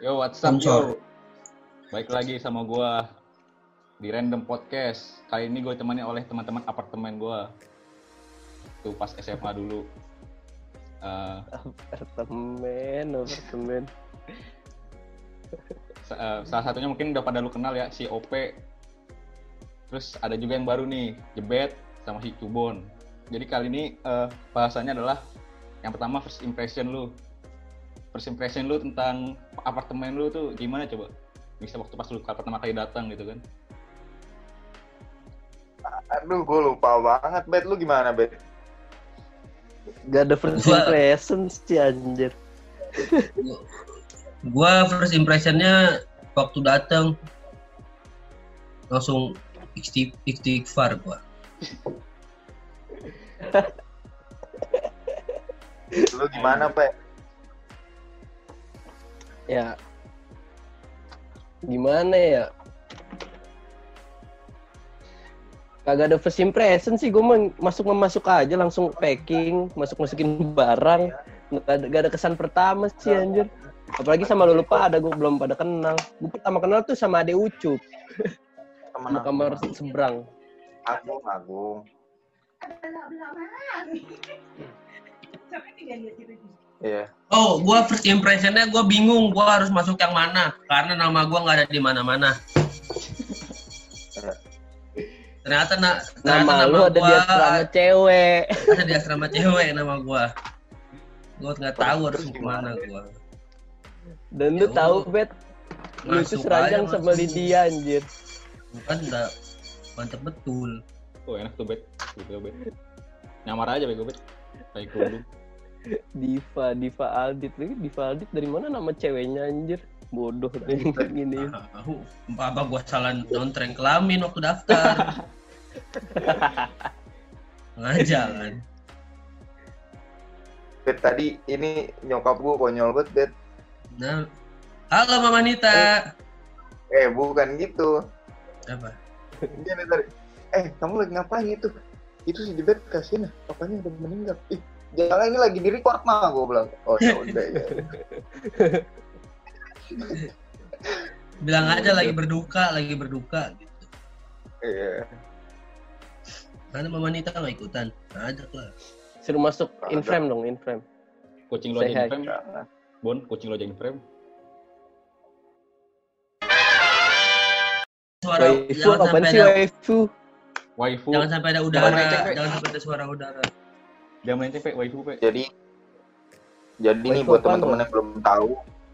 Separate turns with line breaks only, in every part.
Yo, what's up,
Sponsor.
yo? Baik lagi sama gua di Random Podcast. Kali ini gue temani oleh teman-teman apartemen gua. Tuh pas SMA dulu. Eh,
apartemen apartemen
sa- eh, salah satunya mungkin udah pada lu kenal ya, si OP. Terus ada juga yang baru nih, Jebet sama si Cubon. Jadi kali ini eh, bahasannya adalah yang pertama first impression lu. First impression lu tentang apartemen lu tuh gimana coba? Bisa waktu pas lu pertama kali datang gitu kan?
Aduh, gue lupa banget. Bet, lu gimana, Bet?
gak ada first impression sih anjir
Gua first impressionnya waktu datang langsung isti- istighfar gua.
Lu gimana, Pe?
Ya. Gimana ya? Kagak ada first impression sih gue masuk masuk aja langsung packing masuk masukin barang. Nggak ada, nggak ada kesan pertama sih anjir. Apalagi sama lu lupa ada gue belum pada kenal. Gue pertama kenal tuh sama ade ucup. Sama
aku.
kamar seberang.
Agung, Agung. Iya.
Oh, gua first impressionnya gua bingung gua harus masuk yang mana karena nama gua nggak ada di mana-mana. Ternyata na ternyata
nama lu ada
gua
di asrama cewek
ada di asrama cewek nama gua. Gua nggak tahu harus
ke
mana
gimana?
gua.
dan lu
Ya
tahu bet lu itu seranjang sama. Lydia anjir
Bukan udah mantep betul.
Oh enak tuh Bet, gitu Bet. Nyamar aja bego Bet. Kayak kerudung.
Diva, Diva Aldit lagi. Diva Aldit dari mana nama ceweknya anjir? Bodoh yang gini.
Tahu, apa gua salah nontreng kelamin waktu daftar. Ngaja kan.
Bet, tadi ini nyokap gue konyol banget, Bet.
Nah, halo Mama Nita.
Eh, bukan gitu.
Apa?
Dia nih tadi, eh, kamu lagi ngapain itu? Itu si Jebet kasihan ya, papanya udah meninggal. Ih, jangan ini lagi di record mah, gue bilang. Oh, ya udah ya.
Bilang aja lagi berduka, lagi berduka gitu.
Iya.
Karena Mama Nita nggak ikutan. Nah, ajak lah.
Suruh masuk in frame dong, in frame.
Kucing lo aja in frame. Bon, kucing lo aja in frame.
Suara
Waifu
jangan sampai ada
waifu?
Waifu.
jangan sampai ada udara,
jangan
sampai ada suara udara.
Dia main waifu Pe.
Jadi, jadi nih
Waifu
buat
apaan,
teman-teman yang belum tahu,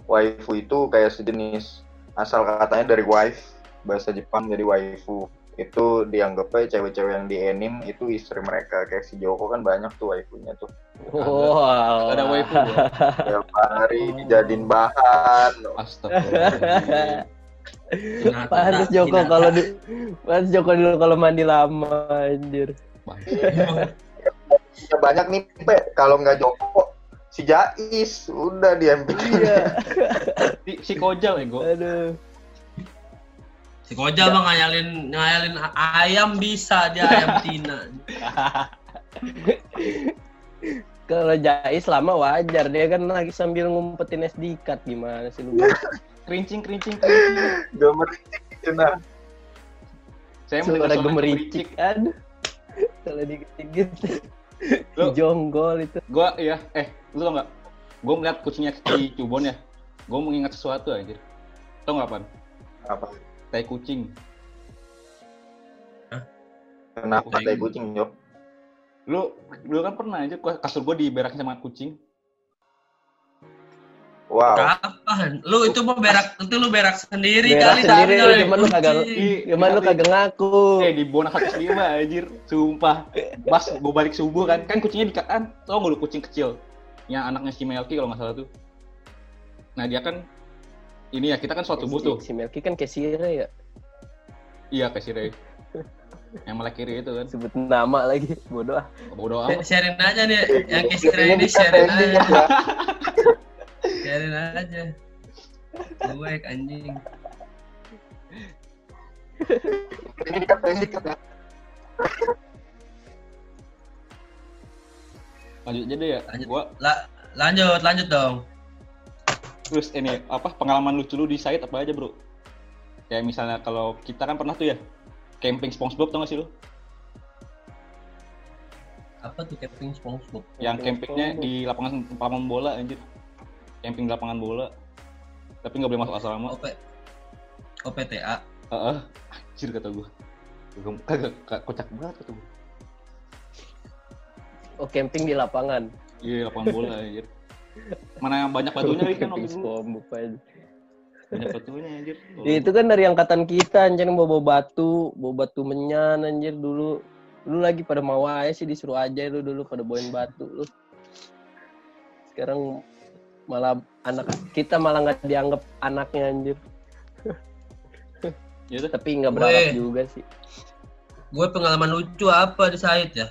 waifu itu kayak sejenis asal katanya dari wife, bahasa Jepang jadi waifu. Itu dianggapnya cewek-cewek yang di anime itu istri mereka kayak si Joko kan banyak tuh waifunya tuh.
Wow.
Ada waifu. Bon.
Tiap hari dijadiin bahan.
Astagfirullah.
Pantes Joko kalau di Pantes Joko dulu kalau mandi lama anjir.
Ya banyak nih, Pe. Kalau nggak Joko, si Jais udah diambil.
Iya.
si, si Kojal ya, Go.
Aduh.
Si Kojal mah ngayalin ngayalin ayam bisa dia ayam tina.
Kalau Jais lama wajar dia kan lagi sambil ngumpetin SD card gimana sih lu?
Kerincing, kerincing, kerincing.
Gak mericik gitu nah.
Saya mendengar
Suara gemericik. Aduh. Kalau digigit
Lu-
jonggol itu.
Gua ya, eh, lu tau nggak? Gua melihat kucingnya si Cubon ya. Gua mengingat sesuatu anjir. Tau nggak apa?
Apa?
Tai kucing.
Kenapa
Tai-
tai kucing, Jok?
Lu, lu kan pernah aja kasur gua diberakin sama kucing.
Wow.
Kapan? Lu itu mau berak itu lu berak sendiri
Berak
kali
sendiri,
tadi, kali.
cuman lu kagak-. Gimana lu kagak ngaku?
Eh, di Bona 105 anjir. Sumpah. Pas gua balik subuh kan, kan kucingnya di kan, tau nggak lu kucing kecil? Yang anaknya si Melki kalau nggak salah tuh. Nah, dia kan ini ya, kita kan suatu subuh tuh.
Si Melki kan kayak Sire ya.
Iya, kayak si Ray. Yang malah kiri itu kan.
Sebut nama lagi. Bodoh ah.
Bodoh amat.
Sharein aja nih yang kisah ini sharein aja. Sharein aja. Gue anjing.
Lanjut aja deh ya.
Lanjut.
Gua
La lanjut, lanjut dong.
Terus ini apa pengalaman lucu lu di site apa aja bro? Kayak misalnya kalau kita kan pernah tuh ya camping SpongeBob tau gak sih lu?
Apa tuh camping SpongeBob?
Yang
Camping
campingnya di lapangan lapangan bola anjir. Camping di lapangan bola. Tapi nggak boleh masuk asrama.
OP OPTA.
Heeh. Anjir kata gua. Kagak kocak banget kata gua.
Oh camping di lapangan.
Iya lapangan bola anjir. Mana yang banyak batunya kan
camping
waktu dulu.
Aja.
Banyak batunya anjir.
Ya, itu kan dari angkatan kita anjir bawa, bawa batu, bawa batu menyan anjir dulu. Lu lagi pada mau aja sih disuruh aja lu dulu pada bawain batu lu. Sekarang malah anak kita malah nggak dianggap anaknya anjir.
Ya udah.
Tapi nggak berharap juga sih.
Gue pengalaman lucu apa di site ya?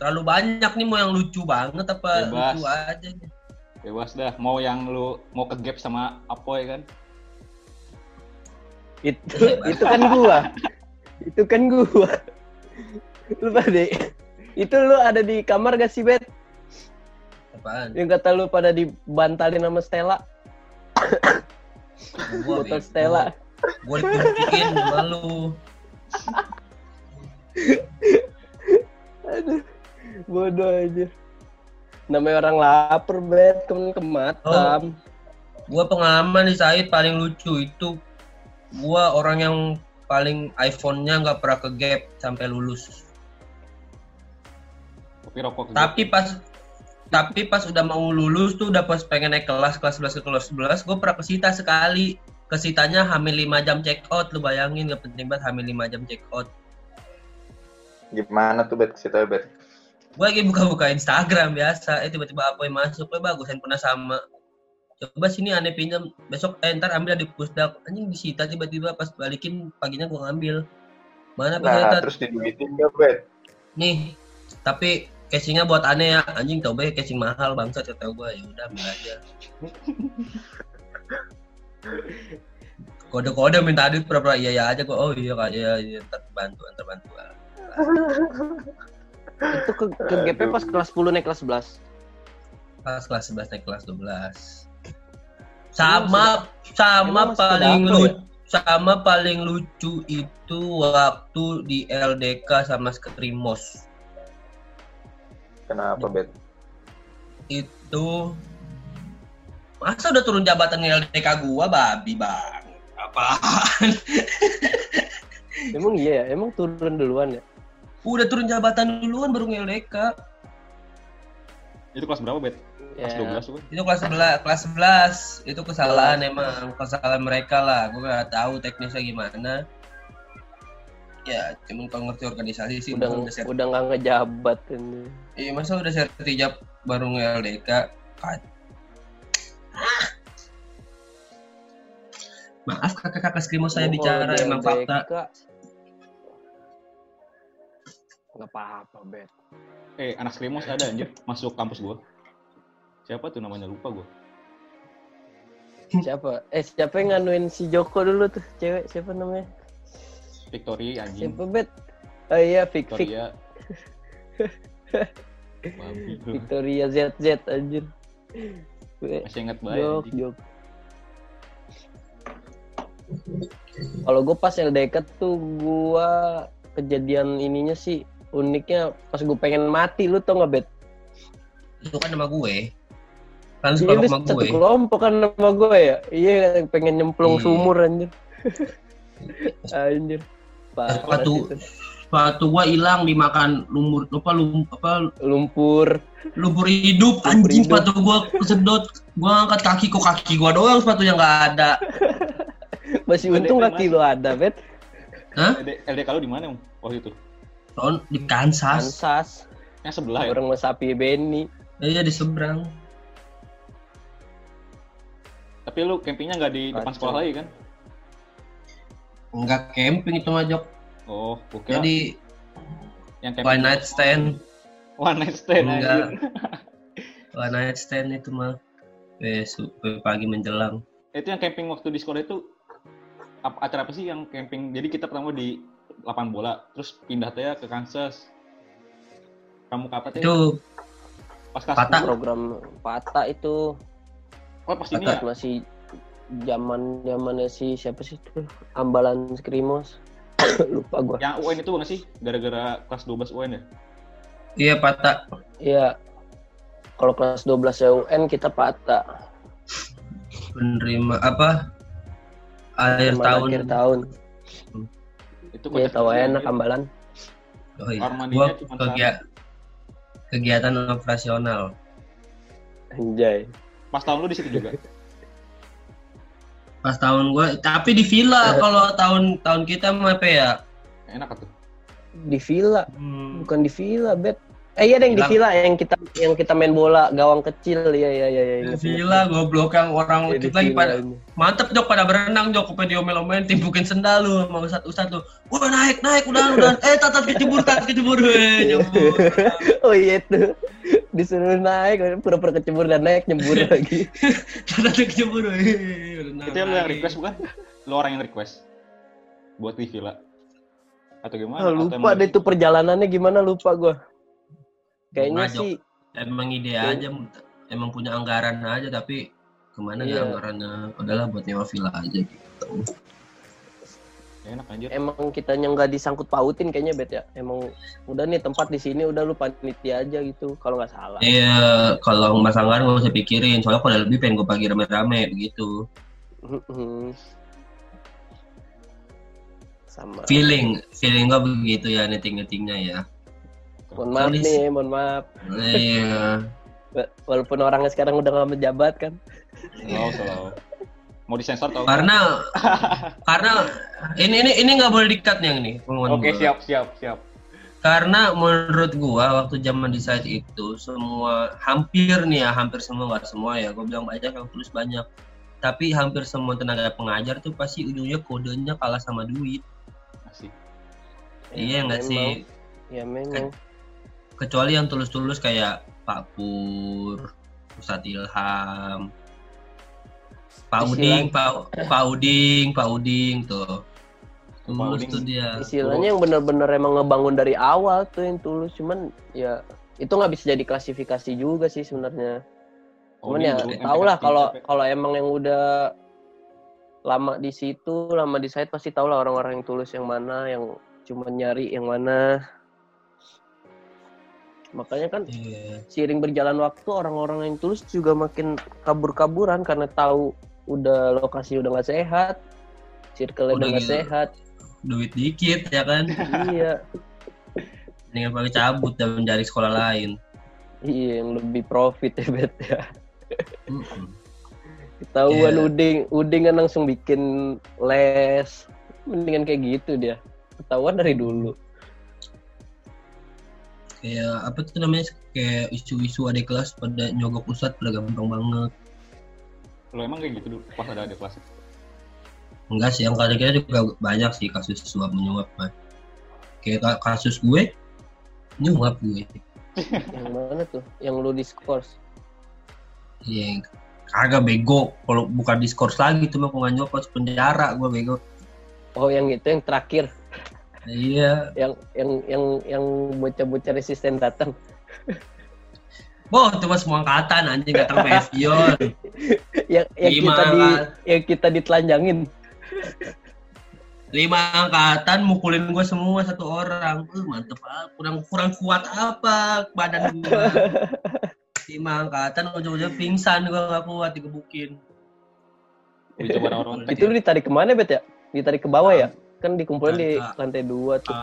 Terlalu banyak nih mau yang lucu banget apa
Bebas.
lucu aja nih.
Bebas dah. Mau yang lu mau ke gap sama Apoy kan?
Itu itu kan gua. Itu kan gua. Lu pada itu lu ada di kamar gak sih, Bet?
Apaan?
Yang kata lu pada dibantalin sama Stella,
Gua
botol. Stella.
Gua diturutin sama lu.
Aduh, bodoh aja. Namanya orang lapar, Bet, kemen kematam.
Gua pengalaman di site paling lucu itu gua orang yang paling iPhone-nya nggak pernah ke gap sampai lulus.
Tapi rokok ke
Tapi pas tapi pas udah mau lulus tuh udah pas pengen naik kelas kelas 11 ke kelas 11 gue pernah kesita sekali. Kesitanya hamil 5 jam check out lu bayangin gak penting banget hamil 5 jam check out.
Gimana tuh bet cerita bet?
gue lagi buka-buka Instagram biasa. Eh tiba-tiba apa yang masuk eh bagus handphone sama. Coba sini aneh pinjam. Besok eh ntar ambil di pusdak. Anjing disita tiba-tiba pas balikin paginya gue ngambil. Mana
nah, terus diduitin gak bet?
nih tapi casingnya buat aneh ya. Anjing tau be casing mahal bangsat kata gue. Ya udah ambil aja. Kode-kode minta duit pura-pura. Iya ya aja gue oh iya kak. Iya iya. Ntar bantu ntar bantu.
Itu ke, ke GP pas kelas 10 naik kelas 11.
pas kelas 11 naik kelas 12 sama sama
emang
paling lucu sama paling lucu itu waktu di LDK sama Skrimos
Kenapa bet?
itu masa udah turun jabatan LDK gua babi bang apaan
Emang iya ya, emang turun duluan ya.
udah turun jabatan duluan baru LDK
Itu kelas berapa, Bet? Kelas
Ya.
12 bukan?
itu kelas 11 kelas 11 itu kesalahan emang kesalahan mereka lah gue nggak tahu teknisnya gimana ya cuman kalau ngerti organisasi sih
Udah
udah ser-
udah nggak ngejabat ini.
iya masa udah sertijab baru nge-LDK Ah. maaf kakak-kakak skrimo saya
Gua
bicara
di
emang
LDK,
fakta
Nggak apa-apa, Bet.
Eh, anak Skrimos ada anjir masuk kampus gua. Siapa tuh namanya lupa gua.
Siapa? Eh, siapa yang nganuin si Joko dulu tuh? Cewek siapa namanya?
Victoria anjing.
Siapa, Bet? Oh iya, Vic Vic.
Victoria.
Victoria ZZ anjir. Gue-
Masih inget banget
Jok. Kalau gue pas LDK tuh gua kejadian ininya sih uniknya pas gue pengen mati lu tau gak bet?
itu kan nama gue kan
Iya lu
sama
satu
gue
kelompok kan sama gue ya? Iya pengen nyemplung
Iya.
sumur anjir. anjir. Parah
sepatu sepatu gua hilang dimakan lumur apa lum apa
lumpur.
lumpur hidup
Lumpur
anjing
hidup.
sepatu gua kesedot gua angkat kaki kok kaki gua doang sepatu yang nggak ada
Masih untung kaki lu ada, Bet.
Hah?
LD, LDK lu di mana, Om? Waktu itu?
Tahun di Kansas
Kansas.
Yang sebelah ya?
Orang mau sapi Benny.
iya di seberang
Tapi lu campingnya nggak di depan
Kacau.
sekolah lagi kan?
Nggak camping itu mah Jok
Oh, kira
jadi
yang camping.
one night stand
One night stand
enggak one night stand itu mah besok pagi menjelang
Itu yang camping waktu di sekolah itu acara apa sih yang camping? Jadi kita pertama di lapangan bola, terus pindah teh ke Kansas. Kamu kapan teh?
itu
Pas kelas. 10.
Program Pata itu.
Oh pas ini ya?
masih zaman zamannya si siapa sih tuh ambalan skrimos lupa gua
Yang UN itu nggak sih? Gara-gara kelas 12 UN ya?
Iya patah.
iya kalau kelas 12 UN kita patah
Penerima apa? Akhir tahun.
akhir tahun
Itu
dia
kocak
tahu enak ambalan
Oh iya. Gua kegia- kegiatan operasional.
anjay
Pas tahun lu di situ juga.
Pas tahun gua, tapi di villa kalau tahun tahun kita mah apa ya?
Enak tuh.
di villa.
Hmm,
bukan di villa bet. Eh iya deh yang di villa yang kita yang kita main bola gawang kecil. Iya iya iya iya
di villa goblok yang orang
di
kita lagi pada
ini.
mantep jok pada berenang jok. Sampai diomel-omelin timpukin sendal lu sama ustad ustad tuh wah naik naik udah udah. Eh tatat kecebur tatat kecebur. Weh nyebur
oh iya itu disuruh naik pura-pura kecebur dan naik nyembur lagi
tatat kecebur
Itu yang lu yang
lagi.
request bukan? Lu orang yang request. Buat di villa. Atau gimana? Atau
lupa deh itu perjalanannya gimana lupa gua kayaknya sih
emang ide aja emang punya anggaran aja tapi ke mana ya
Iya.
anggarannya udahlah buat nyewa villa aja gitu
Enak anjir.
emang kitanya nggak disangkut pautin kayaknya bet ya. Emang udah nih tempat di sini udah lu panitia aja gitu kalau nggak salah.
Iya kalau mas anggaran nggak usah pikirin soalnya kalau lebih pengen gue bagi rame-rame begitu.
Sama.
Feeling feeling gue begitu ya netting-nettingnya ya.
Mohon maaf nih mohon maaf.
Iya.
Wa- walaupun orangnya sekarang udah nggak menjabat kan.
Slow, slow. Mau disensor tau?
karena karena ini ini ini nggak boleh dikat nih yang pengumuman
Oke,
gua.
siap, siap, siap.
karena menurut gua waktu zaman di site itu semua hampir nih ya hampir semua nggak semua ya gua bilang banyak yang tulis banyak tapi hampir semua tenaga pengajar tuh pasti ujungnya kodenya kalah sama duit
Asik.
iya nggak
memang.
sih
ya memang
kecuali yang tulus-tulus kayak Pak Pur Ustadz Ilham Pak Uding Pak Pak Uding Pak Uding tuh tulus
Uding.
tuh dia
istilahnya yang bener-bener emang ngebangun dari awal tuh yang tulus cuman ya itu nggak bisa jadi klasifikasi juga sih sebenarnya cuman ya tau lah kalau
capek.
kalau emang yang udah lama di situ lama di site pasti tau lah orang-orang yang tulus yang mana yang cuma nyari yang mana makanya kan
Iya.
seiring berjalan waktu orang-orang yang tulus juga makin kabur-kaburan karena tahu udah lokasi udah nggak sehat circle udah
Udah
nggak
gitu.
sehat.
Duit dikit ya kan?
Iya.
Dengan pakai cabut dan mencari sekolah lain.
Iya yang lebih profit ya bet ya.
Mm-mm.
ketahuan
Iya.
uding uding kan langsung bikin les. Mendingan kayak gitu dia. Ketahuan dari dulu.
Kayak apa tuh namanya? Kayak isu-isu adik kelas pada nyogok ustad pada gampang banget
Lo emang kayak gitu dulu pas ada ada kelas.
enggak sih yang kali kita juga banyak sih kasus suap menyuap mah kayak ka- kasus gue nyuap gue
yang mana tuh yang lu diskors
Iya, kagak bego. Kalau bukan diskors lagi tuh mah nggak nyopot penjara gue bego.
oh yang itu yang terakhir
Iya.
yang yang yang yang bocah-bocah resisten datang
Boh, itu mah semua angkatan anjing datang Evion.
yang yang
Lima
kita di yang kita ditelanjangin
Lima angkatan mukulin gue semua satu orang. Uh, mantep ah. Kurang kurang kuat apa badan gue. Lima angkatan ujung-ujungnya pingsan gue nggak kuat digebukin.
Itu lu ditarik ke mana bet ya ditarik ke bawah ya kan dikumpulin di lantai dua tuh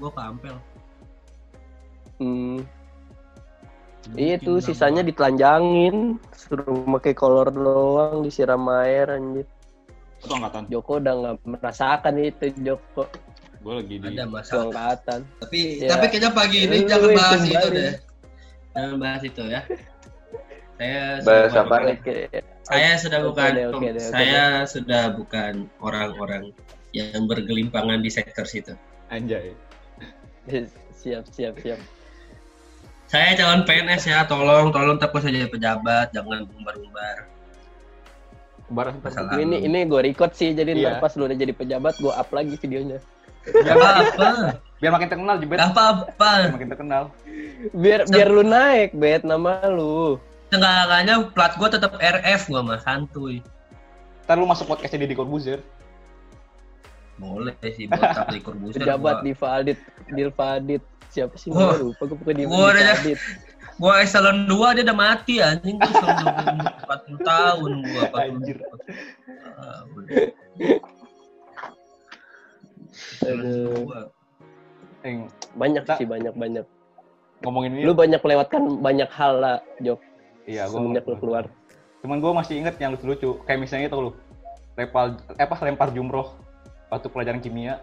gue kampel.
hmm. Iya tuh sisanya ditelanjangin, suruh pakai kolor doang, disiram air anjir.
itu angkatan.
Joko udah nggak merasakan itu Joko
Gue lagi di
ada
itu
masalah.
angkatan.
Tapi
Ya.
tapi kayaknya pagi ini
Lu
jangan
itu
bahas itu
kembali.
deh. Jangan bahas itu ya. Saya
Bahas
sudah
apa.
Saya sudah bukan
deh, oke deh, oke
saya sudah bukan orang-orang yang bergelimpangan di sektor situ.
anjay.
Siap siap siap.
Saya calon PNS ya, tolong tolong takut saja pejabat, jangan umbar-umbar.
Barang
Masalah.
Ini ini gue record sih, jadi
Iya.
ntar pas lu udah jadi pejabat gue up lagi videonya.
Gak apa-apa,
biar makin terkenal jebet.
gak apa-apa.
Makin terkenal.
Biar biar lu naik bet nama lu.
Seenggaknya plat gua tetap RF gua mah santuy.
Ntar lu masuk podcastnya Deddy Corbuzier.
Boleh sih botak di Corbuzier.
Pejabat
gua-
di Fadit, Dilfadit. Siapa sih? Gua lupa gue pokoknya di
Gua
Fadit.
Gua eselon 2 dia udah mati anjing gua eselon 40 tahun gua 40.
Anjir.
Ah,
Aduh. Banyak sih, banyak-banyak.
ngomongin ini
Lu banyak melewatkan banyak hal lah, Jok.
iya gua
semenjak lu keluar.
Cuman gue masih inget yang lucu-lucu. Kayak misalnya itu lu. Lempar, eh, apa, lempar jumroh. Waktu pelajaran kimia.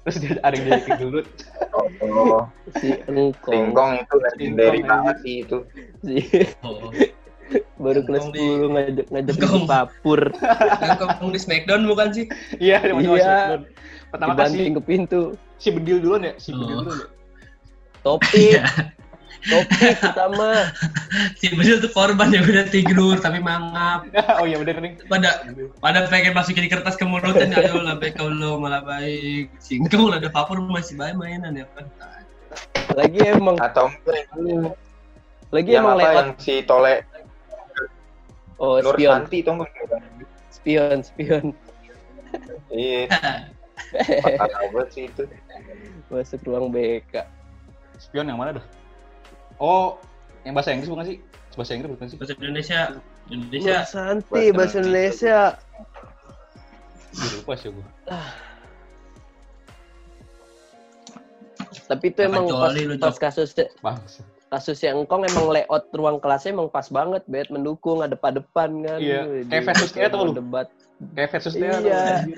Terus dia ada yang jadi gelut.
Oh,
Si Engkong.
singkong itu legendary
Singkong,
banget sih itu.
Si,
Oh.
baru kelas
Engkong di-
10 ngajak ngajak
Engkong.
di papur.
Kamu di Smackdown bukan sih?
Iya,
Iya.
Pertama kasih
Dibanting ke pintu.
si bedil duluan ya, si bedil
Oh.
duluan ya.
Topik,
Iya.
Topik pertama.
Si Bedil tuh korban yang udah tidur tapi mangap.
oh iya bener nih.
Pada pada pengen masukin kertas ke mulutnya ayo lah baik kalau malah baik. Singkong ada papur masih baik mainan ya kan.
Lagi emang,
Atau
lagi
yang
emang
apa
lewat.
yang si Tole
Oh,
Nur
spion,
Santi itu enggak?
spion, spion.
Iya, patah banget sih itu.
Masuk ruang BK.
Spion yang mana dah? Oh, yang bahasa Inggris bukan sih? Bahasa Inggris bukan sih?
Bahasa Indonesia. Indonesia.
Santi,
Bahasa
bahasa Indonesia.
Lupa sih gue.
Tapi itu emang pas,
lu,
pas kasus
Bangsa.
kasus yang Engkong emang layout ruang kelasnya emang pas banget, bet mendukung ada depan kan.
Iya, kayak versus kayak tuh lu.
Debat.
Kayak versus dia.
Iya.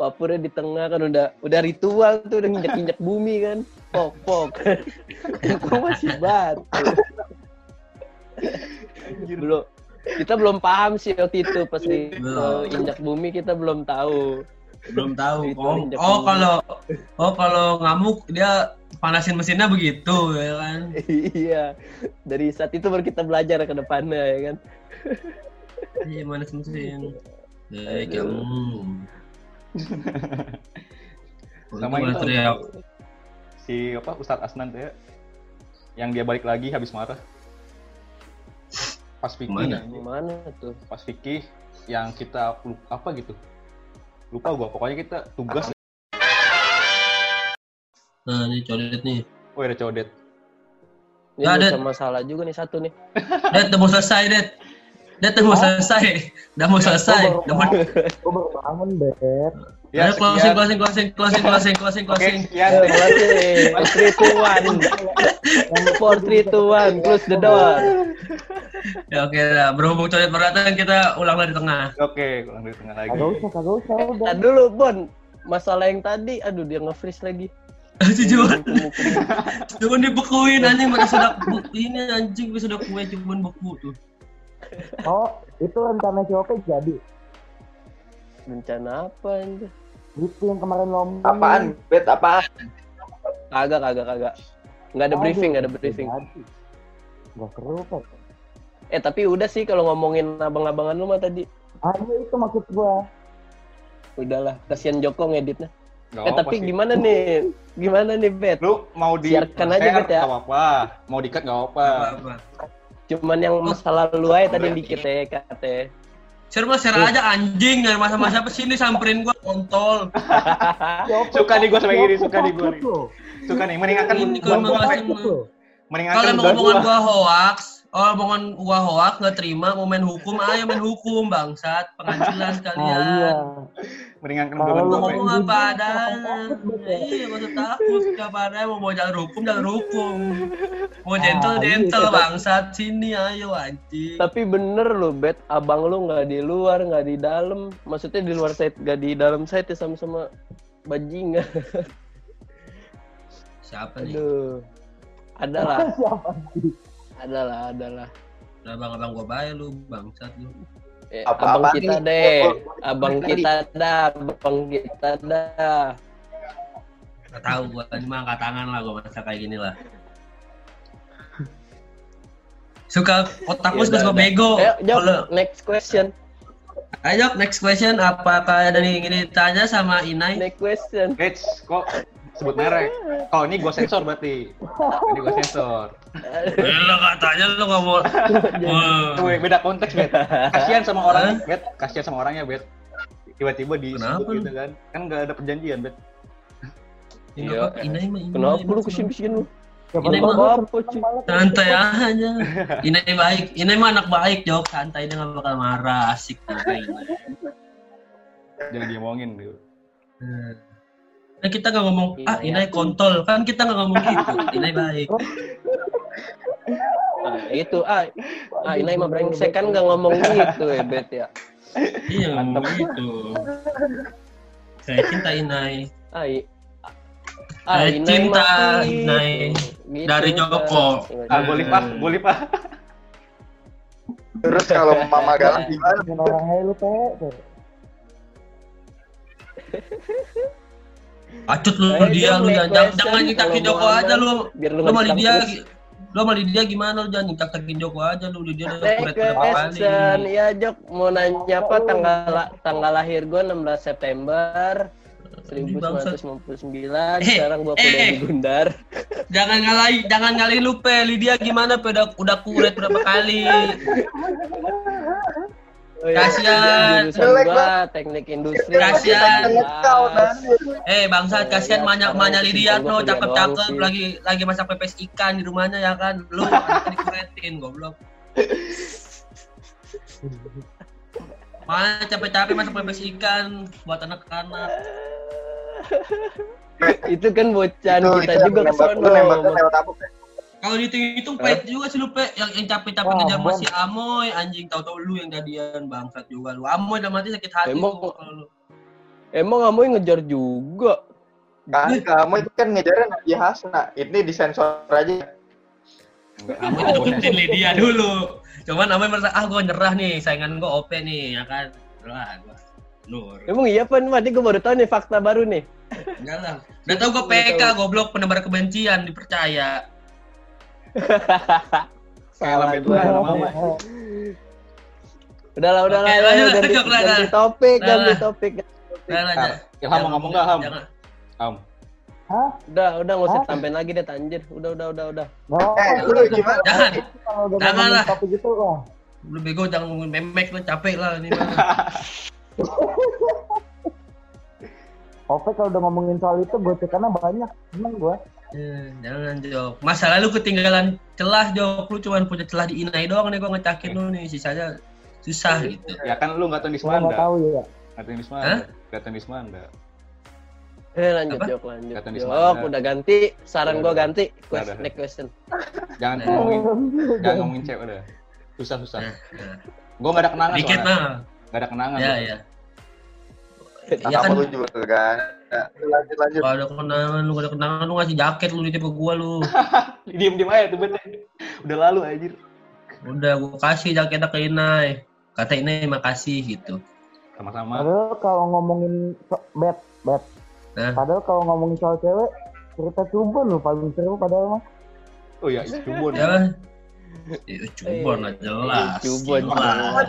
Papurnya di tengah kan udah udah ritual tuh udah nginjek-injek bumi kan. Pok pok. Engkong masih batu. belum kita belum paham sih waktu itu pas di
Belum.
eh, injak bumi kita belum tahu.
Belum tahu. Oh, oh kalau oh kalau ngamuk dia panasin mesinnya begitu ya kan.
iya. Dari saat itu baru kita belajar ke depannya ya kan.
Iya manas mesin. Eh,
Aduh.
kamu.
Sama
Itu
itu.
teriak.
Si apa Ustadz Asnan tuh ya. Yang dia balik lagi habis marah. Pas fikih, anjing.
Mana tuh?
pas fikih yang kita lupa apa gitu. Lupa gua, pokoknya kita tugas.
Nah, ini codet nih.
Oh ada codet.
Ini
Nggak ada.
masalah juga nih satu nih.
Det, udah mau selesai, Det. Det, udah mau selesai. Udah mau selesai. Udah mau...
Bangun, Bet.
Ya,
Ayo closing,
sekian.
closing, closing, closing, closing, closing,
Oke,
closing.
sekian.
Ayo, mulai three two one. Four three two one. Close the door.
Ya oke lah, berhubung codet berdatang kita ulang dari tengah.
Oke, kurang dari tengah lagi.
Kagak usah, kagak usah, udah.
Nah dulu Bon, masalah yang tadi, aduh dia nge-freeze lagi.
Si Juan, Juan dibekuin anjing mereka sudah bu- ini anjing sudah kue cuman beku tuh.
Oh, itu rencana si Ope jadi.
Rencana apa anjir?
Itu yang kemarin lo.
Apaan? Bet apaan?
Kagak, kagak, kagak. Nggak ada
Aduh,
briefing, nggak ada briefing.
Gak seru, Pak.
Eh tapi udah sih kalau ngomongin abang-abangan lu mah tadi.
Ah, iya, itu maksud gua.
Udahlah, kasihan Joko ngeditnya.
Gak
Eh tapi
sih.
gimana nih? Gimana nih, Bet?
Lu mau di
Siarkan aja, Bet, ya.
nggak apa-apa. Mau dikat nggak apa-apa.
Apa-apa.
Cuman yang masalah lu aja tadi dikit ya, kate.
Share mah share aja anjing, nggak masa-masa apa sini samperin gua kontol.
Suka nih gua sama gini, suka nih gua nih. Suka nih,
Ini
beban
kalau emang omongan
gua.
hoax, oh omongan gua hoax nggak terima, mau main hukum, ayo main hukum bangsat, pengadilan
Ah,
kalian.
iya.
Meringankan beban
lu
sampai-
ngomong apa
ya.
Iya, masa takut apa adanya mau bawa jalur hukum, jalur hukum. Mau
Ah,
gentle,
iya,
gentle bangsat sini ayo anjing.
Tapi bener lu, Bet. Abang lu nggak di luar, nggak di dalam. Maksudnya di luar site, nggak di dalam site ya sama-sama bajingan.
Siapa nih?
Aduh. Adalah,
Siapa sih?
adalah, adalah.
Udah abang-abang gua bayar lu bangsat lu.
Eh,
Apa-
abang kita
nih?
deh,
Oh,
abang
tadi.
kita dah, abang kita dah.
Gak tahu gua mah angkat tangan lah gua masa kayak gini lah. Suka otak
Ya
suka suka bego.
Ayo, next question.
Ayo next question apakah ada yang ingin ditanya sama Inai?
Next question.
Rich, kok sebut merek. Kalau ini gue sensor berarti. Ini gue sensor.
Lo katanya lo nggak mau. Wah.
Tuh, beda konteks, Bet. Kasihan sama orangnya, Bet. Kasihan sama orangnya, Bet. Tiba-tiba di
Kenapa lu?
gitu kan. Kan nggak ada perjanjian, Bet.
Ya,
Iya.
nggak
Kenapa lu kesin-kesin lu?
Ini mah-? Santai aja. Inai baik. Inai mah anak baik, Jok. Santai dia nggak bakal marah. Asik. santai.
Jangan diomongin gitu.
Hmm. Nah, kita nggak ngomong, ah Inai kontol. Kan kita nggak ngomong gitu. Inai baik.
Nah, itu ah, ah ini mah brengsek kan nggak ngomong gitu ya, Bet ya.
Iya, ngomong gitu. Saya cinta Inai.
Ah, i- Inai
cinta. Inai.
Gitu,
Dari Joko.
Ah, boleh pak, boleh pak.
Terus kalau Mama Galang gimana?
Dengan orang lu pe.
Acut lu,
Eh,
dia lu
dia
jangan jangan,
kalau
Joko aja lu.
Biar lu
Lydia,
terus.
lu sama Lydia gimana lu jangan nyitakin Joko aja lu. Lydia udah kuret berapa kali.
question, ya Jok mau nanya apa tanggal tanggal lahir gua 16 September
Ini bangsat.
1999
Eh,
sekarang gua kuliah
eh.
di Gundar
Jangan ngalahin, jangan ngalahin lu pe. Lydia gimana pe udah, udah kuret berapa kali.
Oh, iya. Gua teknik industri Ah,
Eh bangsat kasihan manya manya Lydia no
Gua kuliah
cakep
doang
cakep
sih.
lagi lagi masak pepes ikan di rumahnya ya kan. Lu dikuretin goblok. Mana capek-capek masak pepes ikan buat anak-anak.
itu kan bocan
Itu,
kita juga ke
nembak,
sono
lu
Kalau dihitung-hitung pet juga sih lu pe yang yang capek-capek
Wah,
ngejar masih Amoy anjing tahu-tahu lu yang jadian bangsat juga lu. Amoy udah mati sakit hati
Emang-
gua kalau lu.
emang yang ngejar juga
Kan kamu itu kan ngejarnya Nadia Hasna. Ini disensor aja.
Amoy deketin Lydia dulu. Cuman Amoy merasa ah gua nyerah nih saingan gua OP nih ya kan. Lah gua Nur.
emang iya pan mati gua baru tahu nih fakta baru nih
Enggak lah. Udah tau gue PK, goblok penebar kebencian, dipercaya.
Lambe
emang.
Tuhan,
udahlah udahlah
Oke, lanjut,
ganti,
lanjut,
ganti topik
Udah
ganti
lah.
topik
Udah lah,
Ah,
jangan-
Ilham mau ngomong nggak, Ham?
Jangan.
Ham.
Hah?
udah udah nggak usah sampein lagi deh anjir udah udah udah udah
Nggak
Eh, lu gimana?
Jangan.
Udah
Jangan lah.
topik itu wah.
Lu bego jangan ngomongin memek lu capek lah ini mah.
Ope kalau udah ngomongin soal itu gocekannya banyak. Seneng gua.
Eh, jangan Jok. Masa lalu ketinggalan celah Jok. Lu cuma punya celah di Inai doang nih gua ngecakin lu nih. Sisanya susah gitu.
Ya kan lu nggak tahu di
Gua nggak tahu ya.
Nggak tahu? Semanda. Nggak tahu di Semanda.
eh lanjut
Apa?
jok lanjut
Kata
jok udah ganti saran
Udah,
gua ganti Quest, next question
Jangan
Nah.
ngomongin, jangan ngomongin cewek udah. Susah susah.
Nah, nah.
Gua nggak ada kenangan
Dikit mah.
Nggak ada kenangan.
Ya,
gua.
Ya. Ya
Sama
kan
lu juga kan. Ya, lanjut lanjut.
kalau ada kenangan lu, ada kenangan lu ngasih jaket lu di tipe gua lu.
Diem diem aja tuh bet. Udah lalu anjir.
Udah gua kasih jaketnya ke Inai. Kata Inai makasih gitu.
Sama-sama.
Padahal kalau ngomongin bet, bet.
Nah.
Padahal kalau ngomongin soal cewek, cerita cubun lu paling seru padahal mah.
Oh iya, itu Cubun.
Ya. Ya, Cubon lah jelas.
Cubon.
Jelas.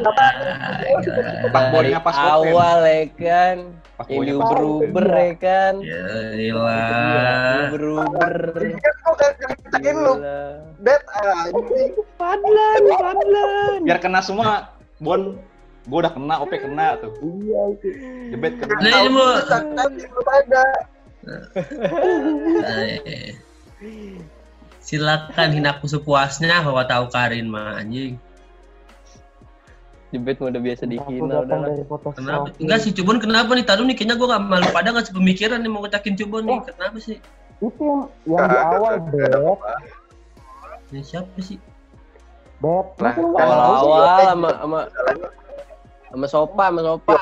Pak pas Open.
awal ya kan
pas
diuber-uber ya kan
Ya ilah.
diuber-uber
Ini kan gua kan ngeritain lu. Bet.
Padlan Padlan
Biar kena semua. Bon, gua udah kena, OP kena tuh.
Iya itu.
Jebet kena.
Nah ini mau.
Tapi lu pada.
Eh, Silakan hina aku sepuasnya kalau tahu Karin mah anjing.
jebet udah biasa dihina udah
Kenapa?
selfie.
Enggak sih Cubon kenapa nih? Tadi nih kayaknya gue gak malu pada gak sepemikiran nih mau ngecakin Cubon nih. Kenapa sih?
Itu yang, yang di awal, bet.
Ini siapa sih?
Bet.
Lah,
Masa lu nggak
kan
tahu?
awal sama sama sama sopa sama sopa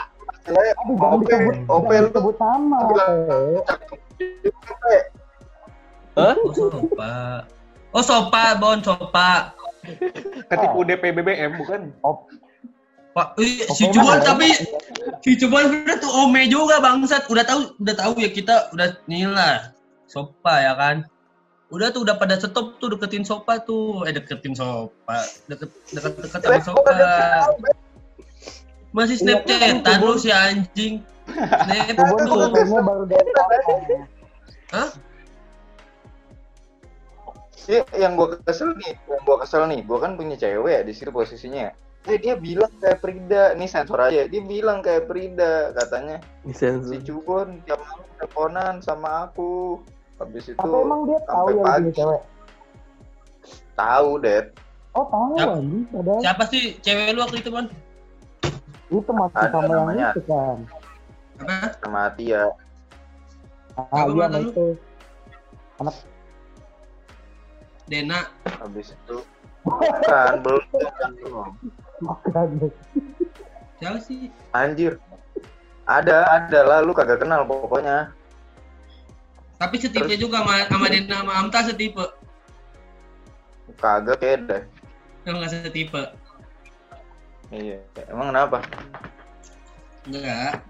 Aduh, jangan disebut, jangan disebut nama.
Hah?
Oh Sopa. Oh Sopa, Bon Sopa.
Ketipu DP BBM bukan?
Pak, ih,
Oke,
si Cubon
Mas.
tapi si Cubon udah tuh ome juga bangsat. Udah tahu udah tahu ya kita udah inilah Sopa ya kan. Udah tuh udah pada stop tuh deketin Sopa tuh. Eh deketin Sopa. Deket deket deket sama Sopa. Masih
Iya,
Snapchatan
kan,
lu
Cubon.
si anjing. Snap tuh.
baru.
Hah?
Iya, yang gua kesel nih, yang gua kesel nih, gua kan punya cewek ya di situ posisinya. Eh dia bilang kayak Frida, nih sensor aja. Dia bilang kayak Frida katanya. Si
Sensor.
Cubon tiap malam teleponan sama aku. Habis itu
Tapi emang dia tahu
sampai
yang
pagi.
punya cewek.
tahu, Det.
Oh tahu
Siap.
anjing, padahal
Siapa sih cewek lu waktu itu, Bon?
itu masih
Ada
sama yang
namanya.
itu kan.
Apa?
Sama Tia.
Ah,
Apa
iya
lu?
itu.
Dena.
Habis itu bukan belum.
Bukan.
Siapa sih?
Anjir. Ada, ada lah lu kagak kenal pokoknya.
Tapi setipe juga sama, sama Dena sama Amta setipe.
Kagak kayak deh.
Kalau nggak setipe.
Iya. Emang kenapa?
Enggak.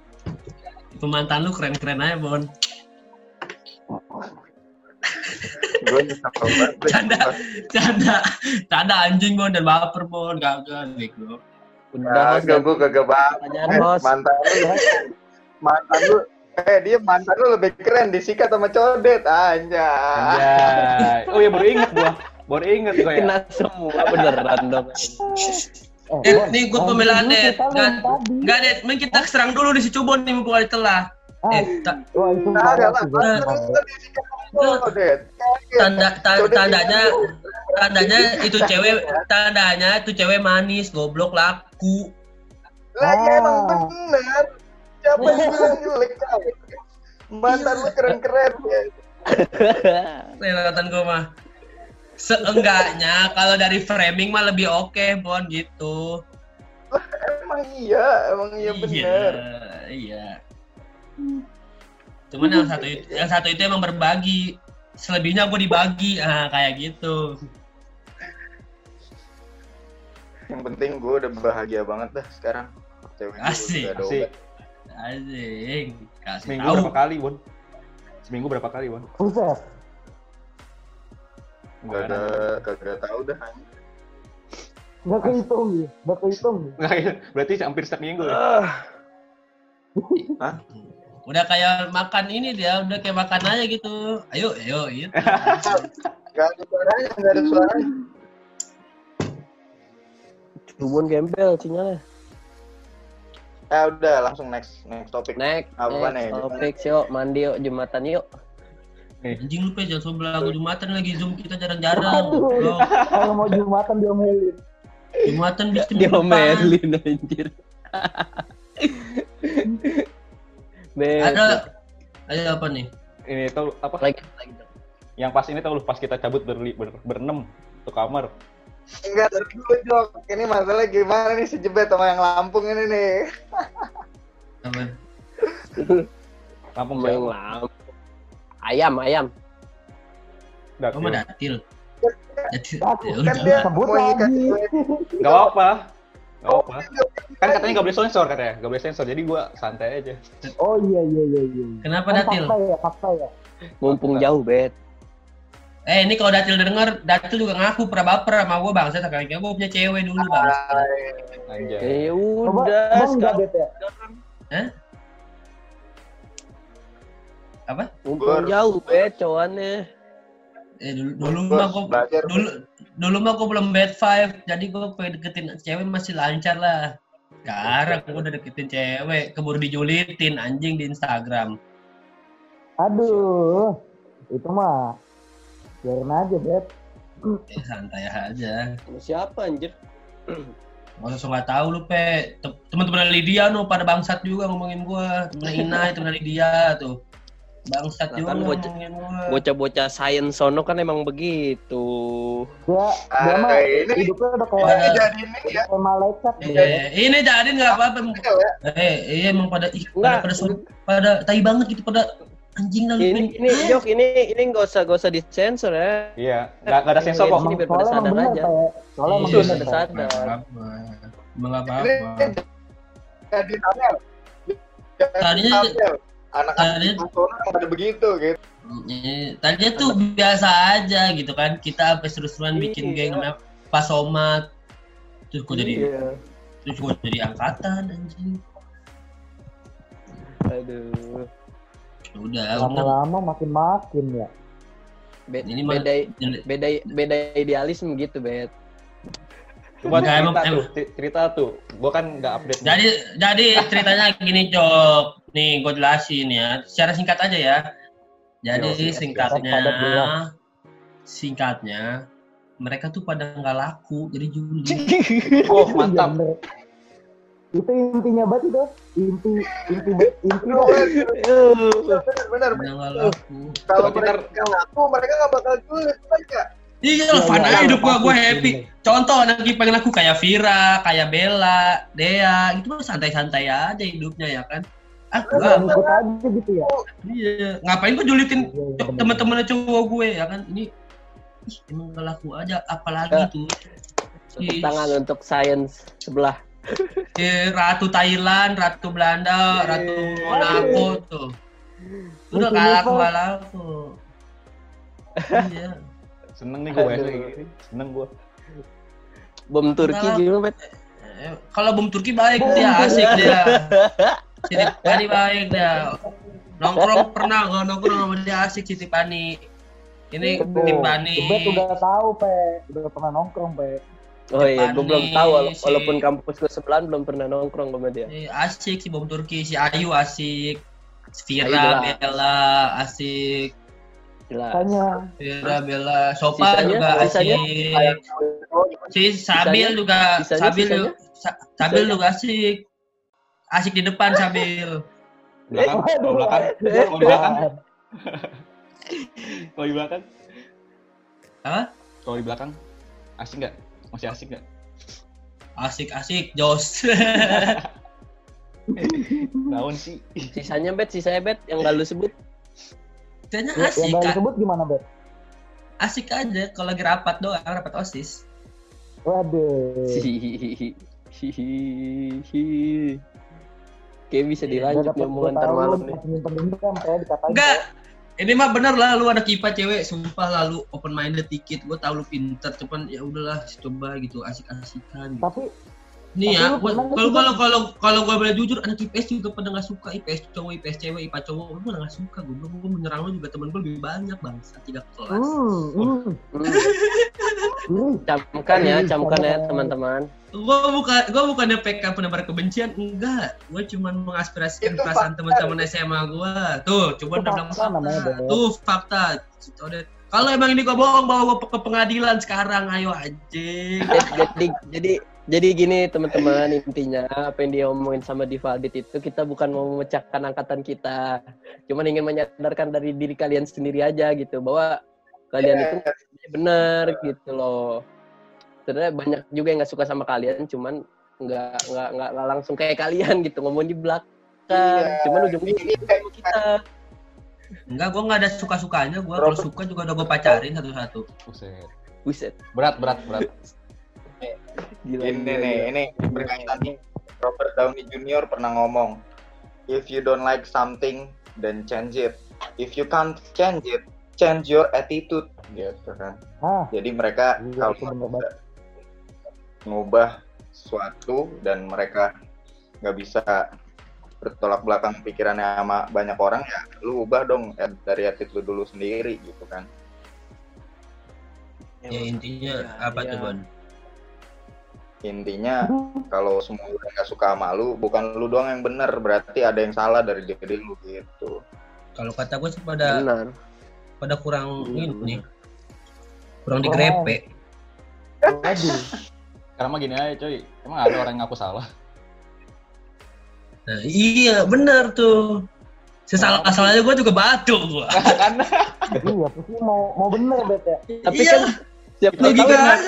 Itu mantan lu keren-keren aja, Bon.
Gue nyesel banget.
Canda. Canda. Canda anjing, Bon. Dan baper, Bon. Gagal, bego.
Udah, host.
Kagak, gue kagak banget.
Pertanyaan host.
Mantan lu, mantan lu, eh dia mantan lu lebih keren disikat sama codet, anjay.
Anjay. Oh ya baru inget gua. Baru inget gua ya.
Kena semua beneran dong.
Eh,
Bon,
nih gue pembelaan
dulu
deh. Enggak, enggak deh. Mending kita serang dulu di si Cubon nih mumpung ada celah. Eh, ta-
Wah itu
tanda tandanya
itu-
tandanya itu cewek tandanya itu cewek manis, goblok laku.
Lah ya emang
Ah.
bener. Siapa yang bilang jelek? Mantan lu keren-keren. ya.
Lewatan gue mah. Seenggaknya kalau dari framing mah lebih oke, Bon gitu.
Emang iya, emang iya bener.
Iya. Cuman yang satu itu, yang satu itu emang berbagi. Selebihnya gue dibagi, ah kayak gitu.
Yang penting gue udah bahagia banget dah sekarang. Cewek gue
Asik,
udah
Asik.
Anjing, kasih
Seminggu
tahu.
berapa kali, Bon? Seminggu berapa kali, Bon?
Buset.
Gak ada, kagak tahu dah.
Nggak kehitung ya. Nggak kehitung.
Nggak, berarti hampir setiap minggu ya?
Udah kayak makan ini dia, udah kayak makan aja gitu. Ayo, ayo, gitu.
Gak ada suaranya, gak ada suaranya.
Cubun gembel sinyalnya.
Ya udah, langsung next next topik.
Next,
Apa
next
nih?
topik yuk, mandi yuk, jumatan yuk.
Anjing lu pe jangan soal belagu Jumatan lagi Zoom kita jarang-jarang.
Kalau mau jumatan diomelin.
Jumatan bis minggu depan.
Diomelin anjir.
Ada ada apa nih?
Ini tau apa?
lagi lagi.
Yang pas ini tau lu pas kita cabut berli, ber, berenam ke kamar.
Enggak, dari dulu Jok. Ini masalah gimana nih si Jebet sama yang Lampung ini nih.
Apa?
Lampung
Main
siapa?
lam. Ayam, ayam.
Datil.
Kamu datil. Datil.
Datil.
Ya
Kan
udah.
dia
Sebut
mau nyikat
lagi.
gue.
Gak apa-apa. Gak apa. Kan katanya gak boleh sensor katanya. Gak boleh sensor. Jadi gua santai aja.
Oh iya iya iya iya.
Kenapa
Kan
datil?
fakta ya, fakta ya.
Mumpung jauh, Bet.
Eh ini kalau datil denger, datil juga ngaku pernah baper sama gue bangsa sekali gue punya cewek dulu bang.
Anjay.
Ya
Coba,
udah,
emang enggak bet ya?
Apa?
mumpung jauh, Bet, cowannya.
Eh dulu dulu mah gue dulu dulu mah gue belum bad five, jadi gue pengen deketin cewek masih lancar lah. Sekarang gue udah deketin cewek, keburu dijulitin anjing di Instagram.
Aduh. Itu mah. Biarin aja, Bet.
Eh, santai aja.
Siapa anjir?
Masa so nggak tahu lu pe Tem- teman-teman Lydia no pada bangsat juga ngomongin gua temen Ina temen Lydia tuh bangsat
Nah,
juga
kan
gua
Bocah-bocah sains sono kan emang begitu.
Dia, dia mah
Ah, ini
hidupnya udah kayak,
Pada-
Ini jadi ini ya.
kayak malaikat.
eh, ini jadi nggak apa-apa emang-
ya.
eh iya emang pada ih, pada
Enggak.
pada, pada tai banget gitu pada anjing lah
Ini ini Jok, ini ini nggak usah nggak usah disensor ya.
Iya. Gak, gak ada sensor
Iya,
kok.
sini biar pada
Soalnya emang
sadar aja.
Soalnya
Iya,
bener,
ada sadar.
nggak nggak
Ini thumbnail. Jadi
Tadinya-.
Anak-anak di sono pada begitu gitu.
Eh, tadinya tuh biasa aja gitu kan kita sampai seru-seruan bikin
Iya.
geng namanya Pasomat terus kok jadi
Iya.
terus kok jadi angkatan anjing
Aduh.
Udah.
Lama-lama makin-makin ya.
Be-
Ini
beda beda beda idealisme gitu, Bet.
Coba
Enggak, emang-
cerita tuh, ci- cerita tuh. Gua kan nggak update. nih.
Jadi jadi ceritanya gini, Cok. Nih, gue jelasin ya. Secara singkat aja ya. Jadi
Yo,
singkatnya singkatnya mereka tuh pada nggak laku jadi juli.
Oh,
Iya,
mantap.
bener. Itu intinya banget itu. Inti inti inti
benar
nggak laku.
kalau mereka ngaku mereka nggak bakal julid mereka
Iya,
Iya,
fun
iya,
aja
iya,
hidup gua, gua happy.
bener.
Contoh lagi pengen aku kayak Vira, kayak Bella, Dea, itu mah santai-santai aja hidupnya ya kan. Ah, gua,
ikut aja gitu ya.
iya. Ngapain gua julitin cok-
bener.
teman-temannya cowok gue ya kan? Ini ih, emang gak laku aja, apalagi
Ya.
tuh.
Tepuk tangan untuk sains sebelah.
Ratu Thailand, Ratu Belanda, Ratu Monaco tuh. Udah gak laku. Iya.
Seneng nih gue gini. Seneng gue.
Bom Turki gimana, Bet?
Kalau bom Turki baik dia, asik dia. Siti Pani baik dia. Nongkrong pernah nggak nongkrong sama dia asik Siti Pani. Ini
Betul.
Siti Pani.
Udah tahu, Pe. Udah pernah nongkrong, Pe.
Oh iya, gue belum tahu wala-
si-
walaupun kampus gue sebelahan belum pernah nongkrong sama dia.
Eh, asik si bom Turki, si Ayu asik. Vira,
jelas.
Bella, asik.
Jelas.
Tanya.
Vira, Bella, Sopa
Sisanya-
juga
sisanya
asik. Si Sabil
Sisanya-
juga,
sisanya-
Sabil
sisanya?
juga, Sa- Sabil juga asik. Asik di depan Sabil.
Belakang, kalau belakang,
Eh,
kalau di belakang, kalau di belakang.
Apa?
Kalau di belakang, asik nggak? Masih asik nggak?
Asik asik Jos.
Daun sih.
Sisanya Bet, sisanya Bet yang gak lu sebut.
Kayaknya
Ya,
asik,
yang gak
Kak.
disebut gimana, Bet?
asik aja kalau lagi rapat doang, rapat osis.
Waduh.
Kayak bisa
Iya,
dilanjut
Udah
nih omongan ntar malam nih.
Enggak, ini mah bener lah lu ada kipa cewek, sumpah lah lu open minded dikit. Gue tau lu pinter, cuman ya udahlah coba gitu asik-asikan. Gitu.
Tapi
Nih ya, kalau kalau kalau kalau gue boleh jujur, anak IPS juga pada nggak suka IPS cowok, IPS cewek, IPA cowok, gue nggak suka. Gue gue menyerang lu juga temen gue lebih banyak bangsa tiga kelas.
hmm, hmm.
Hmm, camkan ya, camkan ya teman-teman.
Gue bukan gue bukannya PK penebar kebencian, enggak. Gue cuma mengaspirasikan perasaan teman-teman SMA gue. Tuh, coba bilang
fakta.
Tuh fakta. Kalau emang ini gue bohong, bawa gue ke pengadilan sekarang, ayo anjing.
jadi jadi jadi gini teman-teman intinya apa yang dia omongin sama Diva Adit itu kita bukan mau memecahkan angkatan kita cuman ingin menyadarkan dari diri kalian sendiri aja gitu bahwa kalian itu benar gitu loh sebenarnya banyak juga yang nggak suka sama kalian cuman nggak nggak nggak langsung kayak kalian gitu ngomong di belakang
Iya.
cuman ujung-ujungnya sama kita
Enggak, gue nggak ada suka-sukanya. Gue kalau suka juga udah gue pacarin satu-satu.
Buset.
buset
Berat, berat, berat.
gila,
ini
gila,
nih
gila.
ini berkaitan nih. Robert Downey Jr. pernah ngomong if you don't like something then change it. If you can't change it change your attitude. Gitu kan.
Ah,
jadi mereka
Iya,
kalau ngubah sesuatu dan mereka nggak bisa bertolak belakang pikirannya sama banyak orang ya lu ubah dong eh, dari attitude lu dulu sendiri gitu kan.
Ya intinya apa tuh, Bon?
Intinya kalau semua udah nggak suka sama lu bukan lu doang yang bener berarti ada yang salah dari diri lu gitu
Kalau kata gue sih pada
benar
pada kurang
Iya,
ini kurang digrepe.
waduh.
Sekarang mah gini aja coy. Emang ada orang yang ngaku salah?
Nah, iya bener tuh. Sesalah salahnya gue juga batu gue.
iya, pasti mau mau bener, Bet ya.
tapi
Iya,
kan siapa tahu kan.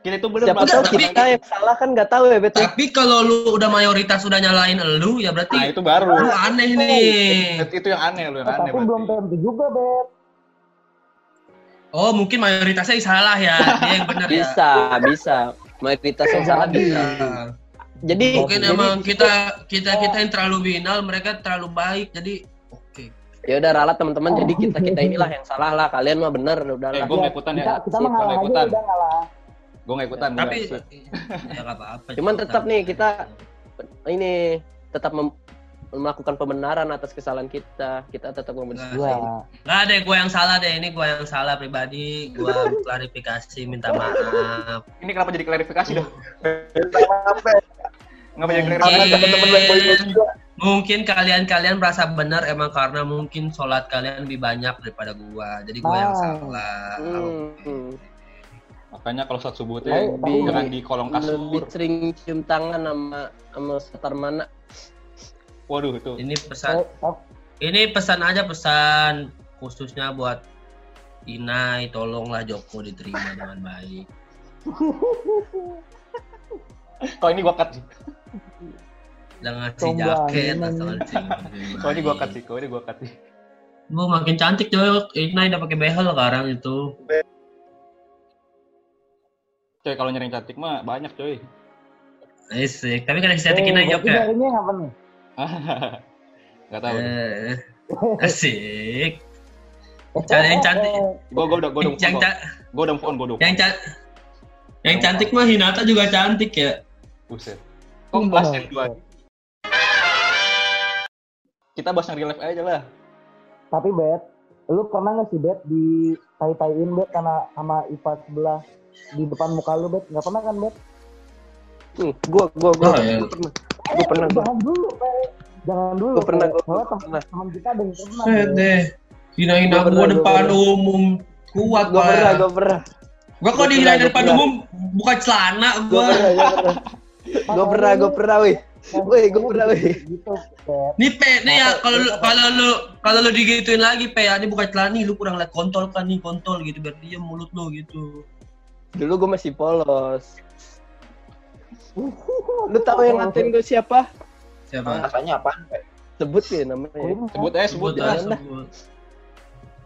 Kita itu
siapa
Bang.
tahu
Tapi-
kita yang salah kan nggak tahu ya betul
Tapi kalau lu udah mayoritas udah nyalain elu, ya
Nah
berarti
itu baru.
lu aneh nih.
Itu, itu yang aneh lu yang
Eh,
aneh.
tapi belum
berarti.
tentu juga, Bet.
Oh mungkin mayoritasnya yang salah ya, dia yang benar ya.
bisa bisa mayoritas yang salah bisa
Nah,
jadi
mungkin
jadi-
emang kita kita kita yang terlalu binal, mereka terlalu baik, jadi oke.
ya udah ralat teman-teman jadi kita kita inilah yang salah lah kalian mah bener udah
Eh,
lah
gue nggak ikutan ya.
Kita, kita mah ngalah aja
ikutan. Gue nggak ikutan. gua
Tapi
nggak.
ya nggak apa-apa.
Cuman tetap nih kita- ini tetap mem- melakukan pembenaran atas kesalahan kita. Kita tetap memberi
Iya.
Nggak ada, gue yang salah deh. Ini gue yang salah pribadi. Gue klarifikasi, minta maaf.
Ini kenapa jadi klarifikasi Kenapa jadi
Mungkin,
klarifikasi?
teman-teman juga.
mungkin kalian-kalian merasa benar emang karena mungkin sholat kalian lebih banyak daripada gua. Jadi gue yang
Ah.
salah.
Hmm.
Makanya kalau saat subuh
tapi-
jangan di kolong
Lebih
kasur.
sering cium tangan sama sama setar mana.
Waduh itu.
Ini pesan,
eh,
ini pesan aja pesan khususnya buat Inai, tolonglah Joko diterima dengan baik.
Kalau ini gua cut sih.
Jangan si jaket asal
Kalau ini gua cut sih. Kalau ini gua cut sih.
Bu makin cantik coy. Inai udah pakai behel sekarang itu.
Coy kalau nyari yang cantik mah banyak coy.
Asik. Tapi kan cantik
eh,
Inai Jok
berarti
ya.
nyarinya yang apa nih?
Gak tahu.
Eh, asik. Cari yang cantik.
Gua gua udah gua udah
Yang,
Gua udah on, gua udah.
yang,
on.
ca- yang cantik mah Hinata juga cantik ya.
Buset. Kok bahas yang dua? Kita bahas yang real life aja lah.
Tapi Bet, lu pernah nggak sih Bet di tai-taiin Bet karena sama IPA sebelah di depan muka lu Bet? Nggak pernah kan Bet?
Hmm, gua gua gua,
Oh, iya.
gua pernah. Gua pernah gua.
Jangan dulu Bet. Jangan dulu.
Gua pernah, gua
tem-
pernah.
teman kita ada yang pernah.
Eh deh. Hina-hina
Gua
gua
gua
depan
pernah.
umum. Kuat
Gua pernah,
Pak.
gua pernah.
Gua
Gua
dihinain
pernah,
depan
gua
umum buka celana
Gua
gua.
pernah, gua pernah. Gua pernah, gua pernah, wih. Wih, gua pernah, wih.
Gitu.
Nih pe, nih ya kalau lu kalau lu kalau lu digituin lagi pe, ya, ini buka celana nih lu kurang liat kontol kan nih kontol gitu biar dia mulut lu gitu.
Dulu gua masih polos. Lu tahu yang ngatain gua siapa?
Siapa?
Katanya apa?
Sebut ya namanya.
Sebut eh sebut
Sebut
ya.
aja,
jangan.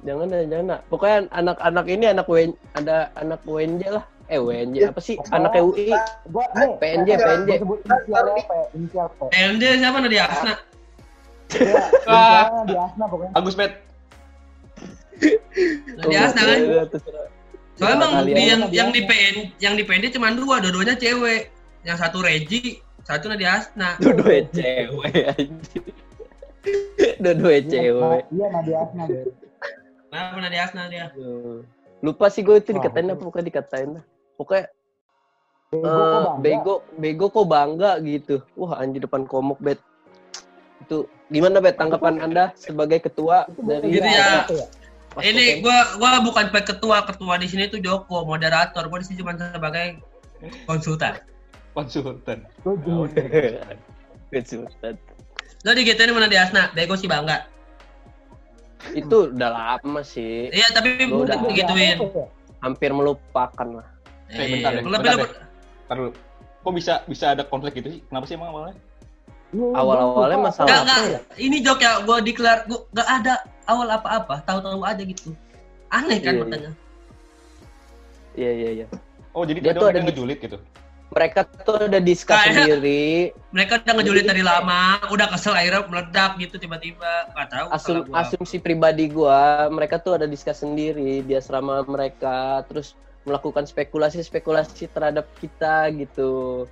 Jangan dah, jangan. Pokoknya anak-anak ini anak WN, ada anak WNJ lah. Eh WNJ apa sih? Anak UI.
Gua nih.
PNJ, PNJ.
Gua sebut inisial apa ya? Inisial P.
PMJ siapa Nadia Asna?
Iya, inisialnya di Asna pokoknya.
Agus bet.
Nadia Asna kan?
Iya, terserah.
Soalnya emang di yang yang di. PN yang di PND cuma dua, dua-duanya cewek. Yang satu Regi, satu Nadia Asna.
Dua-dua cewek anjir. Dua-dua cewek.
Iya, Nadia Asna.
Kenapa Nadia Asna dia?
Lupa sih gue itu dikatain apa bukan dikatain lah. Pokoknya
Bego,
eh,
kok bangga?
bego, bego kok bangga gitu. Wah anjir depan komuk bet. Itu gimana bet tanggapan anda sebagai ketua dari
Gitu ya.
apa ya?
Ini
Kopen?
gua gua bukan ketua, ketua di sini tuh Joko, moderator. Gua di sini cuma sebagai konsultan.
Konsultan.
Konsultan.
Lo digituin sama Nadia Asna, bego sih bangga.
itu udah lama sih,
Iya, tapi
udah-
digituin.
Ya?
hampir melupakan lah.
Eh, bentar
Lebih
bentar
lebih
Ntar dulu. Kok bisa bisa ada konflik gitu sih? Kenapa sih emang awalnya?
Iya, iya,
Awal-awalnya masalah apa
enggak.
ya?
Ini jok ya, gua declare, gua enggak ada awal apa-apa, tahu-tahu aja gitu. Aneh kan
Iya, iya.
makanya.
Iya iya iya.
Oh jadi
Dia tuh
ada
ada
ngejulit gitu.
Mereka tuh udah diskus sendiri.
Mereka udah ngejulit dari lama, udah kesel akhirnya meledak gitu tiba-tiba. Enggak tahu
Asum,
gua.
asumsi pribadi gua, mereka tuh ada diskus sendiri di asrama mereka, terus melakukan spekulasi-spekulasi terhadap kita gitu.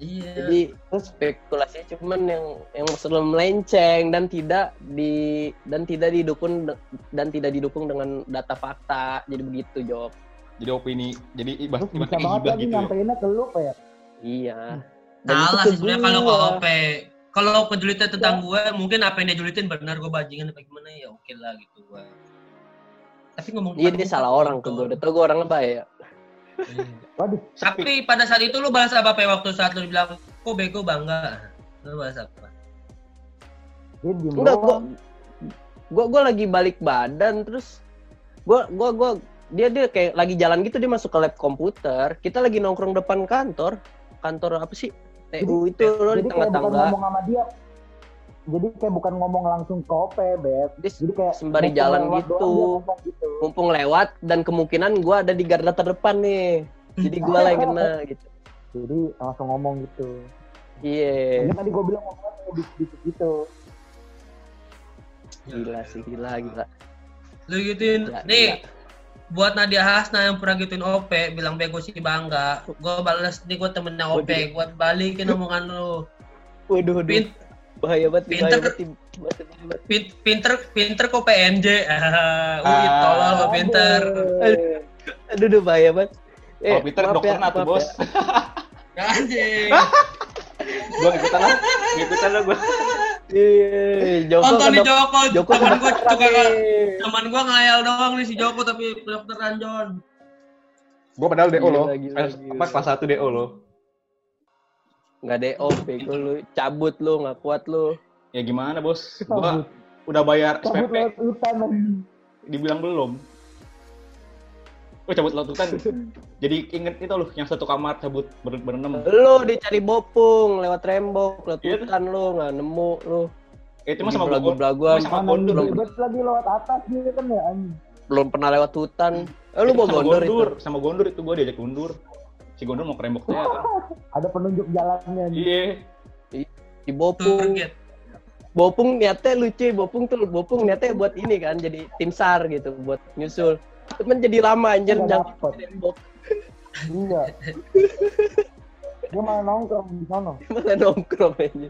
Iya.
Jadi spekulasi cuman yang yang selalu melenceng dan tidak di dan tidak didukung dan tidak didukung dengan data fakta. Jadi begitu, Jok.
Jadi opini, jadi ibah,
bisa banget
ibah
lagi
gitu ya.
nyampeinnya ke lu kayak
Iya. Dan itu
Salah sebenarnya kalau ke. OP. Kalau kejulitnya tentang gue, mungkin apa yang dia julitin benar gue bajingan apa gimana ya oke lah gitu gue. Tapi ngomong
Iya dia salah orang ke
betul.
gue. Udah tau gue orangnya baik.
Iya.
waduh
Tapi pada saat itu lu balas apa Pe waktu saat lu bilang kok bego bangga? Lu balas apa?
dia diem
Enggak, gua gua gua lagi balik badan terus gua gua gua dia dia kayak lagi jalan gitu dia masuk ke lab komputer. Kita lagi nongkrong depan kantor. Kantor apa sih? TU itu loh di
jadi
tengah-tengah.
ngomong sama dia jadi kayak bukan ngomong langsung ke OP bet
Dia
jadi kayak
sembari jalan
lewat
gitu.
ngomong gitu
mumpung lewat dan kemungkinan gua ada di garda terdepan nih. Jadi gua lah yang kena gitu.
jadi langsung ngomong gitu
Iya.
Makanya tadi gue bilang ngomongnya kayak dikit gitu
Gila sih, gila gila.
Lu gituin.
Gila,
Nih,
gila.
buat Nadia Hasna yang pernah gituin OP, bilang bego sih bangga. Gue balas nih gue temennya OP, gue balikin omongan lu.
Waduh, waduh. Bahaya banget,
Pinter.
bahaya banget. bahasa banget.
Pin- Pinter pinter kok PNJ. Ah, Wih,
Ah.
tolol lo pinter.
Aduh, aduh, aduh, bahaya banget. Eh,
Peter
maaf
dokter
ya,
tuh bos.
ya.
Anjing.
gua ngikutan lah, ngikutan lah gua.
Iya, Joko
Nonton
dok-
Joko,
Joko
teman suka
nih.
teman gua ngayal doang nih si Joko tapi kedokteran John.
Gua padahal DO loh.
gila.
Apa kelas 1 DO loh.
Nggak DO, bego lu. Cabut lu, nggak kuat lu.
Ya gimana, Bos?
Cabut.
Gua udah bayar
Cabut
SPP,
lewat hutan
dibilang belum. Oh, cabut laut hutan. Jadi inget itu loh, yang satu kamar cabut ber berenam.
Lu dicari bopung lewat rembok, lewat
Iya.
hutan lu, nggak nemu lu.
Itu mah sama gua.
belagu-belaguan.
sama gondor.
lagi lewat atas gitu kan ya anjing.
Belum pernah lewat hutan. Eh, lu
Itu
bawa
sama
gondor itu.
gondor, sama gondor itu gua diajak gondor. Si gondor mau ke rembok teh.
Ada penunjuk jalannya.
Iya.
Di bopung.
Target.
Bopung niatnya lucu, Bopung tuh Bopung niatnya buat ini kan, jadi tim SAR gitu, buat nyusul. Cuman jadi lama anjir di tembok.
Iya. Dia malah nongkrong di sana.
Malah nongkrong aja.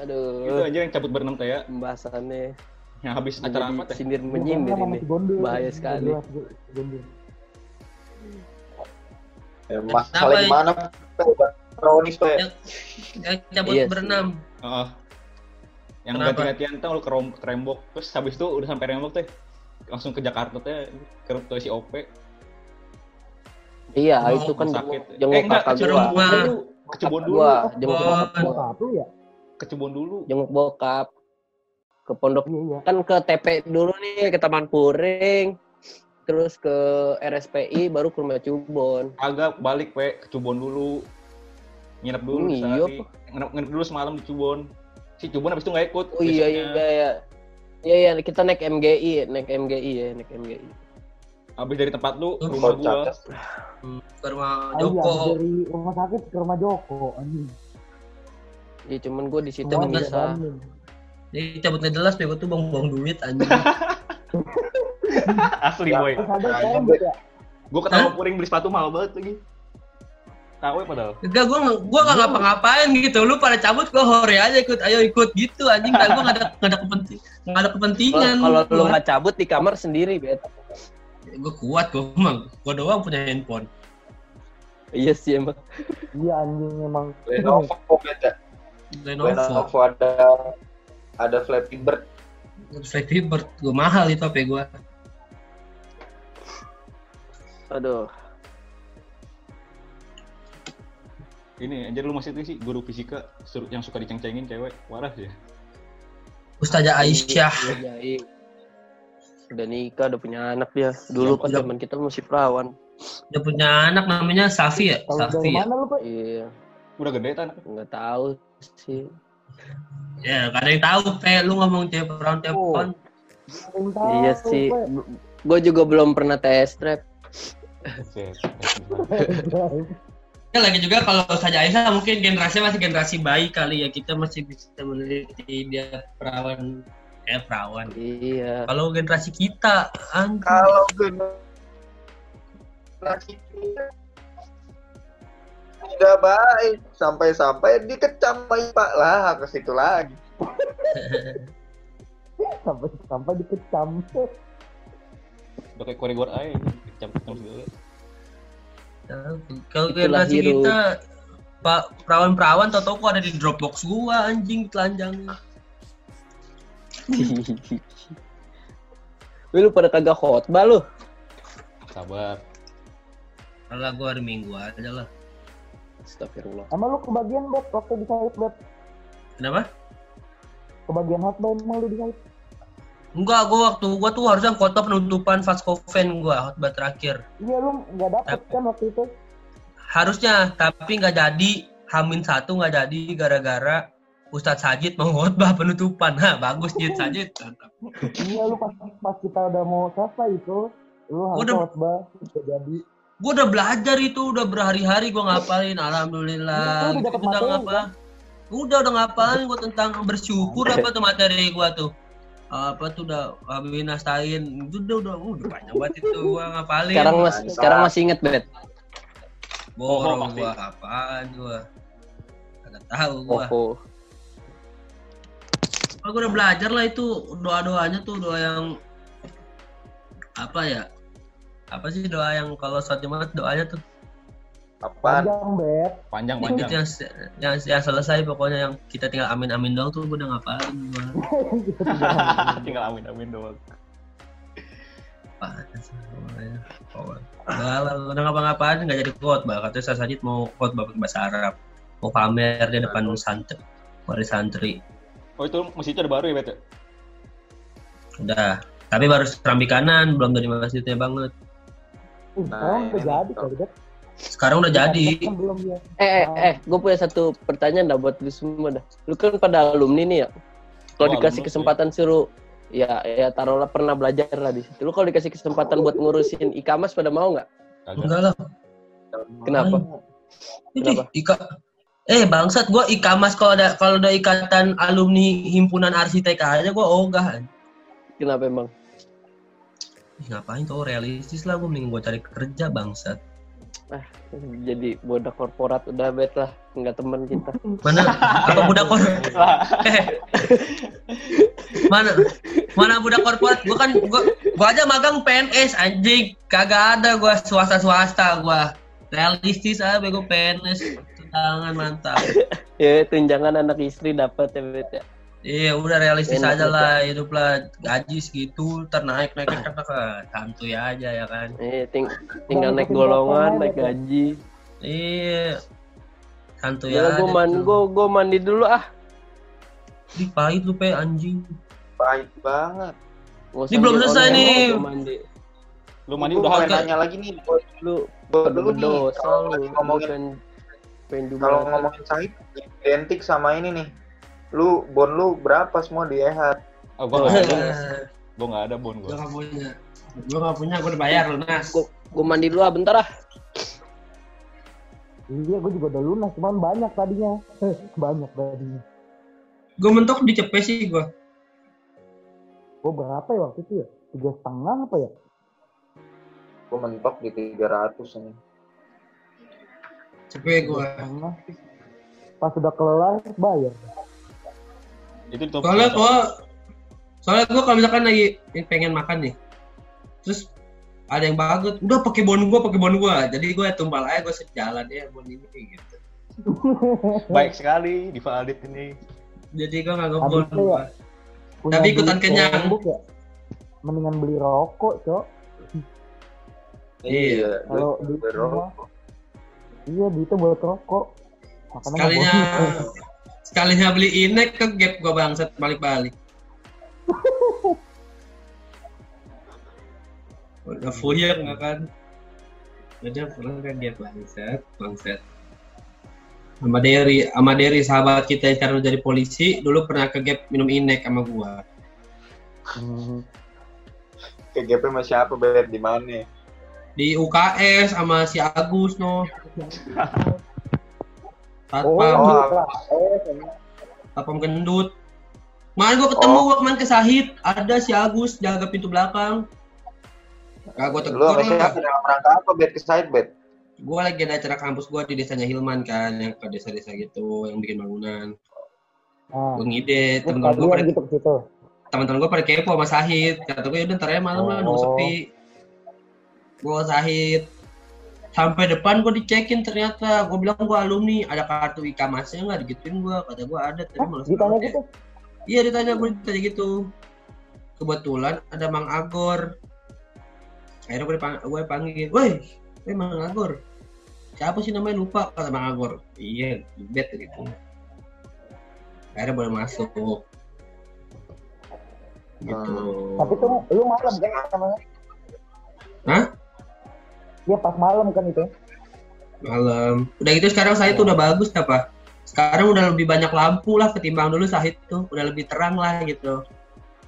Itu
Aduh,
aja yang cabut berenam teh ya.
pembahasannya
Yang habis acara apa teh?
sindir menyindir ini. Bahaya sekali.
Ya, masalah
ya?
gimana? Kronis tuh ya.
Yang cabut
Iya sih.
berenam.
Heeh. Yang ganti-gantian tuh lu ke, rembok. Terus habis itu udah sampai rembok teh. Langsung ke Jakarta teh ke, ke si OP.
Iya,
Oh,
itu kan
sakit.
jenguk
eh enggak,
kakak
ke
gua.
Rumah.
Cebon dulu. Ke Cebon dulu.
Gua jenguk bokap
ya?
Ke Cebon dulu.
Jenguk bokap. Ke pondok
Iya, iya.
kan ke TP dulu nih ke Taman Puring. Terus ke RSPI baru ke rumah Cubon.
Agak balik pe ke Cebon dulu. Nginep dulu
Hmm, iya,
sehari. Nginep, nginep dulu semalam di Cebon. Si Cebon habis itu nggak ikut.
Oh iya iya iya. Iya iya kita naik MGI, naik MGI ya, naik MGI.
Habis dari tempat lu ke rumah gua.
Hmm, Ke rumah
Ah, iya,
Joko.
dari rumah sakit ke rumah Joko anjing.
Iya cuman gue di situ bisa.
Jadi cabut nggak jelas, bego tuh buang-buang duit anjing.
Asli boy.
Ada
Nah.
Gua ketawa puring beli sepatu mahal banget lagi. Tahu ya padahal.
Enggak, gua nggak- gua nggak ngapa-ngapain gitu. Lu pada cabut, gua hore aja ikut. Ayo ikut gitu anjing. Dan gua nggak ada nggak ada kepenting nggak ada kepentingan.
Kalau lu nggak cabut di kamar sendiri, bet.
gua kuat gua emang. Gua doang punya handphone.
Iya sih emang.
Iya anjing emang.
Lenovo beda.
Lenovo.
Lenovo ada ada Flappy Bird.
Flappy Bird. Gua mahal itu HP gua.
Aduh.
Ini anjir lu masih itu sih guru fisika yang suka diceng-cengin cewek. Waras ya.
Ustazah Aisyah.
Iya, iya. Udah nikah, udah punya anak dia. Dulu
Ya,
pas
udah.
zaman kita masih perawan.
Dia punya anak namanya Safi ya? Safi ya?
mana lu, Pak?
Iya,
Udah gede tan.
nggak tahu sih.
Ya, gak ada yang tahu, Pe. Lu ngomong cewek perawan cewek
Oh.
Iya sih. Gue juga belum pernah test trap.
Ya lagi juga kalau saja Aisyah mungkin generasinya masih generasi bayi kali ya. Kita masih bisa meneliti dia perawan. Eh, perawan.
Iya.
Kalau generasi kita, anjing.
Kalau generasi kita tidak baik sampai-sampai dikecam sama Pak lah ke situ lagi.
sampai sampai dikecam.
Udah kayak koridor aja. Kecam-kecam segala.
Kalau
Itulah
generasi kita Pak perawan-perawan tau kok ada di Dropbox gua anjing telanjangnya.
Wih, lu pada kagak khotbah lu.
Sabar.
Kalau gua hari Minggu aja lah.
Astagfirullah.
Emang lu kebagian bet waktu di Said bet?
Kenapa?
Kebagian hotbar emang lu di Said?
Enggak, gua waktu gua tuh harusnya kota penutupan Faskoven gua khotbah terakhir.
Iya lu nggak dapet kan waktu itu?
Harusnya, tapi nggak jadi. Hamin satu nggak jadi gara-gara Ustadz Sajid mau khotbah penutupan. Hah, bagus Jid Sajid.
Iya lu pas pas kita udah mau selesai itu, lu harus
Udah.
hotbar udah jadi.
Gua udah belajar itu, udah berhari-hari gua ngapalin. Alhamdulillah.
Lu udah dapet
Tentang
materi,
apa? Udah udah ngapalin gua tentang bersyukur apa tuh materi gua tuh. Apa tuh udah Abi Nastain. Itu udah udah udah banyak banget itu gua ngapalin.
Sekarang mas,
Mantap.
sekarang masih inget bet.
Borong
Oh, pasti.
gua apaan gua. Tahu gua.
Oh,
Kalau gua udah belajar lah itu doa-doanya tuh doa yang apa ya? Apa sih doa yang kalau sholat Jumat doanya tuh
Apaan?
Panjang, Bet.
Panjang
itu
panjang.
yang, yang yang selesai pokoknya yang kita tinggal amin amin doang tuh udah ngapalin gua.
Tinggal amin amin doang.
Apaan sih namanya? Udah lah, udah ngapa-ngapain nggak jadi khotbah. Katanya saya Sajid mau khotbah pakai bahasa Arab. Mau pamer di depan santri. Wali santri.
Oh itu masjidnya udah baru ya Bet? ya?
Udah. Tapi baru serambi kanan, belum dari masjidnya banget.
Nah,
sekarang udah jadi
tuh.
kali, Bet.
Sekarang udah jadi.
Kan belum ya.
Eh, eh, eh, gue punya satu pertanyaan dah buat lu semua dah. Lu kan pada alumni nih ya. Kalau
Oh,
dikasih kesempatan suruh, ya, ya taruhlah pernah belajar lah di situ. Lu kalau dikasih kesempatan buat ngurusin ikamas pada mau nggak?
Enggak lah.
Kenapa? Kenapa?
Ika Eh bangsat gua ikamas kalau ada kalau ada ikatan alumni himpunan arsitek aja gua ogah.
Kenapa emang?
Ih, ngapain tuh realistis lah gua mending gua cari kerja bangsat.
Jadi bodak korporat udah bet lah, nggak teman kita.
Mana apa budak korporat? Eh. mana mana budak korporat? Gua kan gua, gua aja magang PNS anjing. Kagak ada gua swasta-swasta gua. Realistis aja bego PNS. Tangan mantap.
Ya tunjangan anak istri dapat ya bet ya.
Iya udah realistis
Enak
aja lah hidup lah gaji segitu ternaik naik naik naik santuy aja ya kan
Eh, ting tinggal naik golongan, naik gaji.
iya santuy
Ya
aja
gue mandi, gue gue mandi dulu ah.
Ih, pahit lu pe anjing
Baik banget.
Ini belum
di
selesai nih.
mandi.
Lu mandi udah
nanya lagi nih.
Lu
dulu nih. ngomongin kalau ngomongin Said identik sama ini nih. Lu bon lu berapa semua di Ehat?
Oh, gua nggak ada.
Eh,
Gua nggak ada bon
gua
gua.
nggak punya gua nggak punya gua udah bayar lunas
Gue gue mandi dulu ah bentar ah.
Iya, gue juga udah lunas, cuman banyak tadinya. banyak tadinya.
gua mentok di cepet sih gua
Gue berapa ya waktu itu ya? Tiga setengah apa ya?
Gua mentok di 300 ini.
cepet
Tiga
gua.
Pas udah kelar, bayar.
Itu di top.
soalnya gua soalnya gua kalau misalkan lagi pengen makan nih terus ada yang bagus udah pakai bon gua pakai bon gua jadi gua tumpal aja gua sejalan ya bon ini kayak gitu
Baik sekali di Adit ini.
jadi gua nggak ngebon
itu ya,
Tapi ikutan kenyang.
Ya. Mendingan beli rokok, Cok.
Iya.
Kalau duitnya-
rokok.
Iya, duitnya buat rokok. Makanya
sekalinya. Sekalinya beli inek ke gap gua bangsat balik-balik. Udah fuyer nggak kan? Udah pulang ke gap bangsat bangsat. Sama Derry sama Derry sahabat kita yang sekarang jadi polisi dulu pernah ke gap minum inek sama gua.
Hmm.
Ke GP sama siapa bet di mana?
di UKS sama si Agus no Satpam
Oh.
Eh,
Satpam gendut? Kemarin gua ketemu gua kemarin ke Sahid. Ada si Agus jaga pintu belakang. Gak gua
Lu
tegur. lah
siapa? Dalam rangka apa bet? Ke side bet?
gue lagi ada acara kampus gue di desanya Hilman kan yang ke desa-desa gitu yang bikin bangunan.
Nah,
gue ngide temen-temen gue pada
gitu ke situ.
temen-temen gue pada kepo sama Sahid. Kata gue udah ntar ya malam lah nunggu
Oh.
sepi. Gue Sahid sampai depan gue dicekin ternyata. Gue bilang gue alumni ada kartu ikamasnya nggak digituin gue kata gue ada tapi
Hah,
malas
ditanya
ya.
gitu?
iya ditanya gue ditanya gitu. Kebetulan ada Mang Agor. Akhirnya gue dipang- gue panggil woi woi Mang Agor. Siapa sih namanya? Lupa kata Mang Agor. Iya bet gitu. Akhirnya boleh masuk. Gitu.
Tapi tuh lu malam kan namanya?
Hah?
Iya pas malam kan itu.
malam udah gitu sekarang Sahid tuh udah bagus apa sekarang udah lebih banyak lampu lah ketimbang dulu Sahid tuh udah lebih terang lah gitu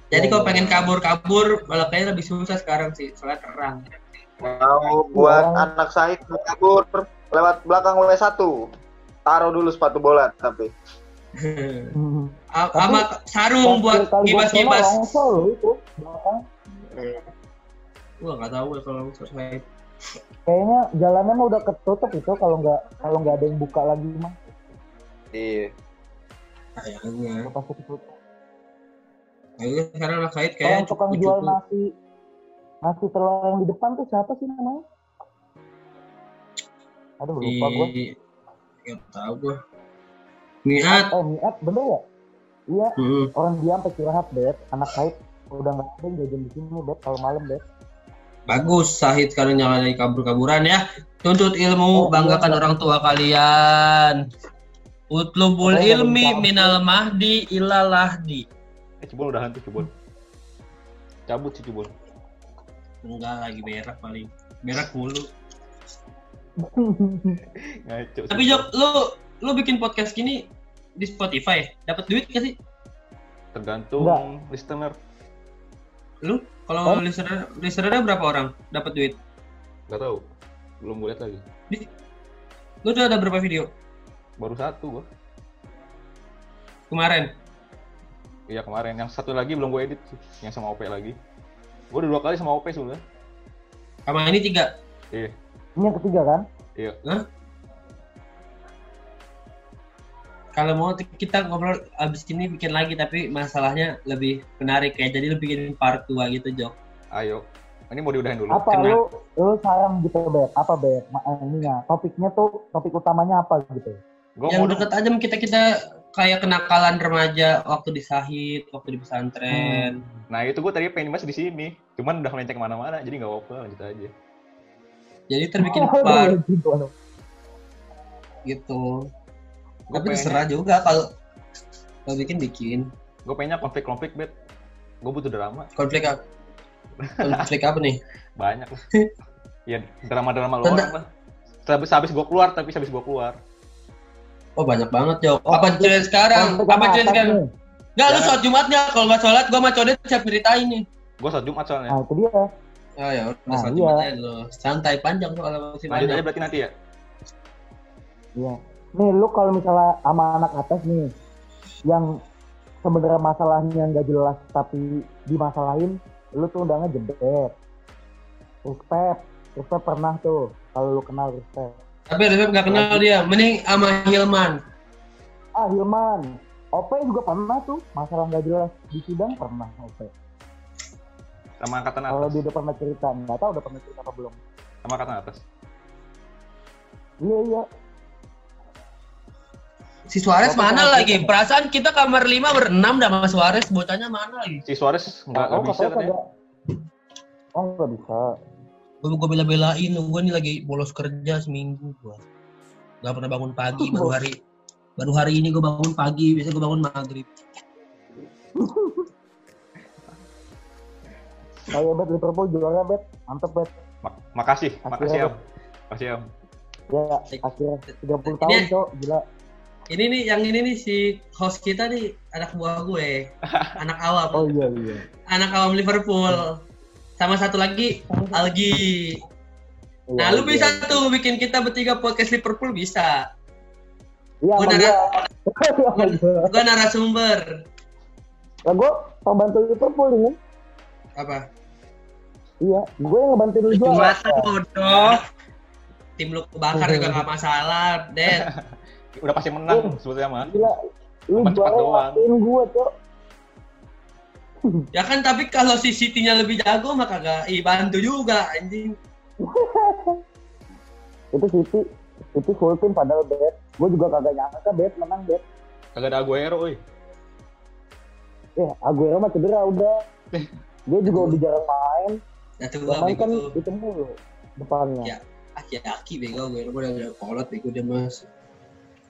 jadi
Oh,
kalau pengen kabur-kabur malah kayaknya lebih susah sekarang sih soalnya terang
Mau buat
Iya.
anak mau kabur lewat belakang W1. Taruh dulu sepatu bola tapi.
Hmm.
Sama sarung buat gibas-gibas gua nggak tahu ya kalau Sahid
Kayaknya jalannya mah udah ketutup itu kalau nggak kalau nggak ada yang buka lagi mah.
Iya.
Kayaknya.
Pasti kesut.
Kayaknya sekarang Said
Kalau
kayak
yang tukang jual nasi nasi telur yang di depan tuh siapa sih namanya? Aduh lupa gua.
Gak tau gua. Niat.
Eh Miat bener ya? Iya,
Hmm.
orang dia sampai curhat bet, anak Said udah nggak ada yang jajan di sini bet kalau malam bet.
Bagus Sahid sekarang jangan lagi kabur-kaburan ya. Tuntut ilmu,
Oh,
banggakan
iya.
orang tua kalian. Utlubul
Oh,
ilmi minal mahdi ilal lahdi.
Eh, Cubon udah hantu Cubon. Cabut sih Cubon.
Enggak lagi berak paling. Berak mulu.
Ngaco.
Tapi. Jok, lu lu bikin podcast gini di Spotify, dapat duit gak sih?
tergantung
Enggak.
listener.
Lu kalau
Oh.
listener listenernya berapa orang dapat duit?
Gak tahu. Belum gue lihat lagi.
Lu udah ada berapa video
Baru satu gua.
kemarin?
Iya kemarin. Yang satu lagi belum gue edit sih. Yang sama OP lagi. Gue udah dua kali sama OP sebenarnya.
Sama ini tiga.
Iya.
Ini yang ketiga kan?
Iya.
Kalau mau kita ngobrol abis ini bikin lagi tapi masalahnya lebih menarik kayak jadi lu bikin part 2 gitu Jok.
Ayo. Ini mau diudahin dulu.
Apa
Kena.
lu lu saran gitu bet? Apa eh, ininya topiknya tuh topik utamanya apa gitu?
Gue
Yang deket aja kita kita kayak kenakalan remaja waktu di Sahid, waktu di pesantren.
Nah itu gue tadi pengen bahas di sini. Cuman udah melenceng ke mana-mana. Jadi nggak apa-apa lanjut aja.
Jadi terbikin
Aduh,
part
gitu,
Gue
Tapi
pengennya,
terserah juga kalau kalau bikin bikin.
gue pengennya konflik-konflik bet. Gue butuh drama.
Konflik apa? Konflik apa nih?
Banyak lah. ya drama-drama lu
Tentang-
orang lah. Habis habis gue keluar tapi habis gue keluar.
Oh banyak banget Jok.
Oh,
apa cerita sekarang?
Konflik
Apa
sama
cerita sekarang? Enggak, lu sholat Jumatnya. Kalau nggak sholat, gua sama Codet siap ceritain nih.
Gue saat Jumat soalnya.
Nah itu dia.
Oh ya, udah
Nah,
sholat
iya.
Jumat aja lu. Santai panjang soalnya masih
Lanjut
banyak.
aja berarti nanti ya.
Iya. Nih lu kalau misalnya sama anak atas nih yang sebenarnya masalahnya nggak jelas tapi dimasalahin, lu tuh udah ngejebet. Respect, respect pernah tuh kalau lu kenal respect.
Tapi Resep nggak kenal dia. Mending sama Hilman.
Ah Hilman, OP juga pernah tuh masalah nggak jelas di sidang pernah OP.
Sama angkatan
Kalau
atas.
dia udah pernah cerita, nggak tahu udah pernah cerita apa belum.
Sama angkatan atas.
Iya iya.
Si Suarez mana lagi? Perasaan kita kamar 5 berenam dah sama Suarez. Bocahnya mana lagi?
Si Suarez nggak
oh,
nggak bisa
kagak. Oh nggak bisa.
Gue gue bela-belain. Gue nih lagi bolos kerja seminggu. Gua. Gak pernah bangun pagi. Baru hari baru hari ini gue bangun pagi. Biasa gue bangun maghrib.
Kayak bet Liverpool juara bet, mantep bet.
Mak- makasih, makasih
Akhirnya,
Am. Makasih Am.
Ya akhirnya 30 tahun cok, gila.
Ini nih, yang ini nih si host kita nih anak buah gue, anak awam,
Oh iya iya.
anak awam Liverpool. Sama satu lagi Algi.
Iya,
Nah, lu
iya,
bisa
iya.
tuh bikin kita bertiga podcast Liverpool bisa.
Iya,
Gua
sama
nara-
gua. Iya.
Gue narasumber.
Lah gua mau bantu Liverpool ini.
Apa?
Iya, gue yang ngebantuin lu
Cuma
juara.
bodoh. Tim lu kebakar juga gak masalah, Den.
Udah pasti menang sebetulnya mah.
Gila, lu
Cuma cepat doang.
gue cok.
Ya kan tapi kalau si City-nya lebih jago maka gak bantu juga anjing.
Itu City, City full tim padahal bet. Gue juga kagak nyangka bet menang bet.
Kagak ada Aguero, oi.
Eh, Aguero mah cedera udah.
Eh.
Dia juga udah jarang main. Yang
gua
main kan itu mulu depannya.
Ya. Aki-aki bego gue udah udah kolot bego dia mas.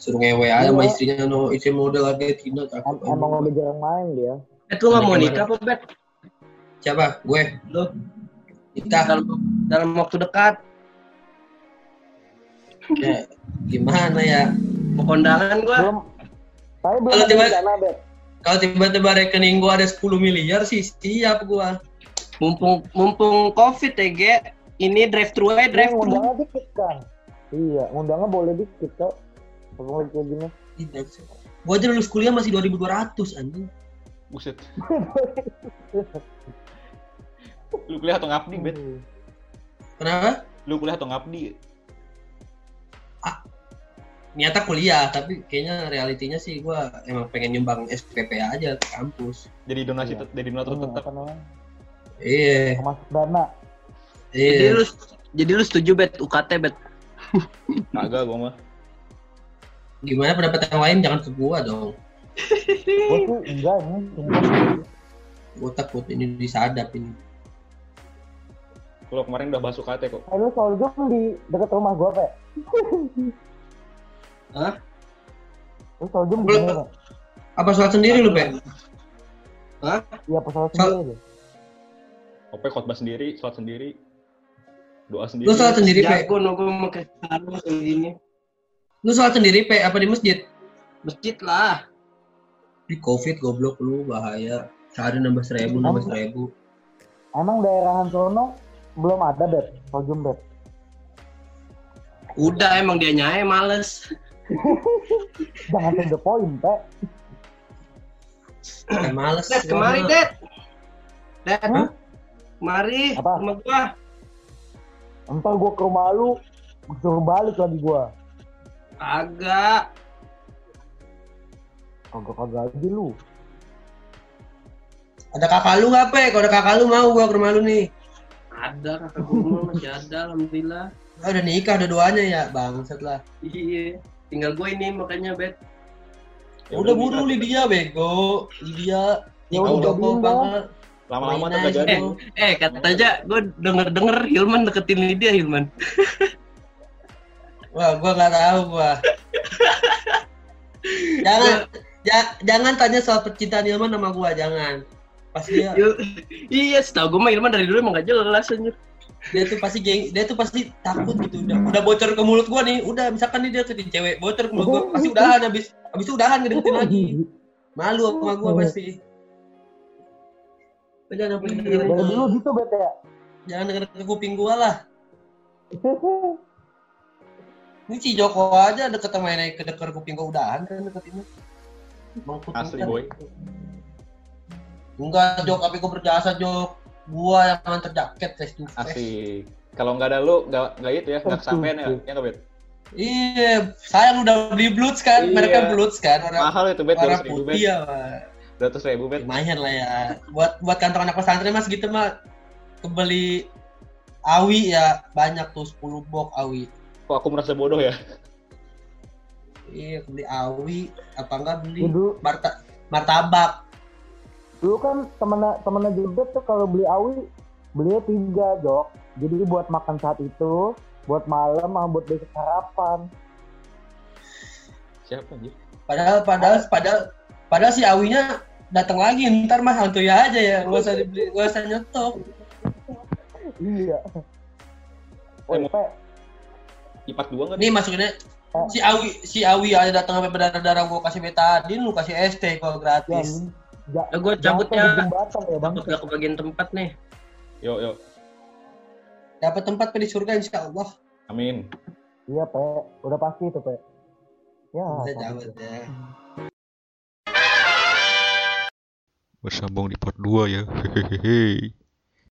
Suruh ngewe aja sama
Iya.
istrinya no istri model Argentina
Em-
cakep.
emang udah jarang main dia.
Eh, lu nggak mau nikah apa, Bet?
Siapa? Gue.
Lu
Kita
dalam, dalam waktu dekat.
ya, gimana ya?
Mau kondangan gua.
Belum. Saya belum
Kalau tiba-
bet.
Kalau tiba-tiba rekening gua ada 10 miliar sih siap gua.
Mumpung mumpung Covid ya, Ge. Ini drive thru aja, drive thru.
dikit kan. Iya, boleh dikit cok. Kalau lagi kayak gini.
Gua aja lulus kuliah masih 2200 anjing.
Buset. Lu kuliah atau ngabdi, Bet?
Kenapa?
Lu kuliah atau ngabdi?
niatnya kuliah tapi kayaknya realitinya sih gua emang pengen nyumbang SPP aja ke kampus
Jadi donasi
Iya.
jadi donatur tetap.
iya
Masuk dana.
Jadi
iya
lu jadi lu setuju bet UKT bet?
Kagak gua mah.
Gimana pendapat yang lain jangan ke gua dong
Gue sih enggak ini. sumpah.
gua takut ini disadap ini
Kalau kemarin udah bahas UKT kok.
Eh lu soljum di dekat rumah gue, Pe.
Hah?
Lu soljum di
Belum.
sini, Pe.
apa sholat sendiri lu pe
Iya, pesawat
Sol-
sendiri.
Ope khotbah sendiri, sholat sendiri, doa sendiri.
lu sholat sendiri pe
Jago no gue pakai sarung kayak gini.
Lu sholat sendiri pe apa di masjid
Masjid lah.
di covid goblok lu bahaya sehari nambah seribu nambah seribu
Emang daerahan sono belum ada, Bet. Soljum, Bet.
Udah emang dia nyai males.
Jangan to the point, Pe.
kayak males
Det, kemari Det. Det.
Hah?
Kemari
Apa?
sama gua.
Entar ke rumah lu, suruh balik lagi gue.
Agak.
Kagak-kagak aja lu.
ada kakak lu nggak pe kalau ada kakak lu mau gua ke rumah lu nih
Ada kakak gue mah masih ada alhamdulillah.
Ah, udah nikah udah duanya ya bangsat lah
Iya. Tinggal gue ini makanya bet.
Ya
udah buru. Lydia bego Lydia
Ya udah
udah
jadiin
banget
Lama-lama tuh gak jadi.
Eh kata aja gue denger denger Hilman deketin Lydia Hilman.
Wah, gua nggak tahu gua. jangan ja- jangan tanya soal percintaan Ilman sama gua, jangan. Pasti dia
Yuk. Iya, setahu gue mah Hilman dari dulu emang gak jelas anjir.
dia tuh pasti geng, dia tuh pasti takut gitu udah udah bocor ke mulut gua nih, udah misalkan nih dia deketin cewek, bocor ke mulut gua, pasti udahan habis habis itu udahan ngedeketin lagi. Malu sama gua pasti. Lu Jangan sampai denger
Dari dulu gitu, Bet ya.
jangan denger ke kuping gua lah. Ini si Joko aja deket sama ini ke deker kuping gua udahan kan. Bang Putin
Asli
kan.
boy.
Enggak, Jok, tapi gue berjasa, Jok. Gua yang nganter jaket face to face.
Asik. Kalau nggak ada lu, nggak nggak itu ya, nggak kesampean ya, ya nggak bet?
Iya, sayang udah beli Bloods kan,
Iya.
mereka Bloods kan, warna,
Mahal itu bet,
warna
dua ribu bet,
putih ya. Pak.
ratus ribu bet.
Lumayan lah ya. Buat buat kantong anak pesantren mas gitu mah kebeli awi ya banyak tuh 10 box awi.
Kok aku merasa bodoh ya?
Iya, beli awi apa enggak beli
Dulu,
marta martabak.
dulu kan temennya temennya Jebet tuh kalau beli awi belinya tiga jok. Jadi buat makan saat itu, buat malam, sama buat besok sarapan.
Siapa anjir?
Padahal padahal padahal padahal si awinya datang lagi ntar mah hantuy aja ya, nggak usah dibeli, nggak usah nyetok.
Iya.
Eh, mau-
Pe,
Ipat dua nggak?
Nih masukinnya si Awi si Awi aja datang sampai berdarah-darah gua kasih betadin lu kasih ST kalau
ya,
gratis.
Eh,
ja,
gua
jatuh
cabut ya.
di ya bang.
Takut gak kebagian tempat nih.
Yuk, yuk.
Dapat tempat di surga insya Allah.
Amin.
Iya pe, udah pasti itu pe. Ya. Pasti.
cabut ya.
Bersambung di part 2 ya. Hehehe.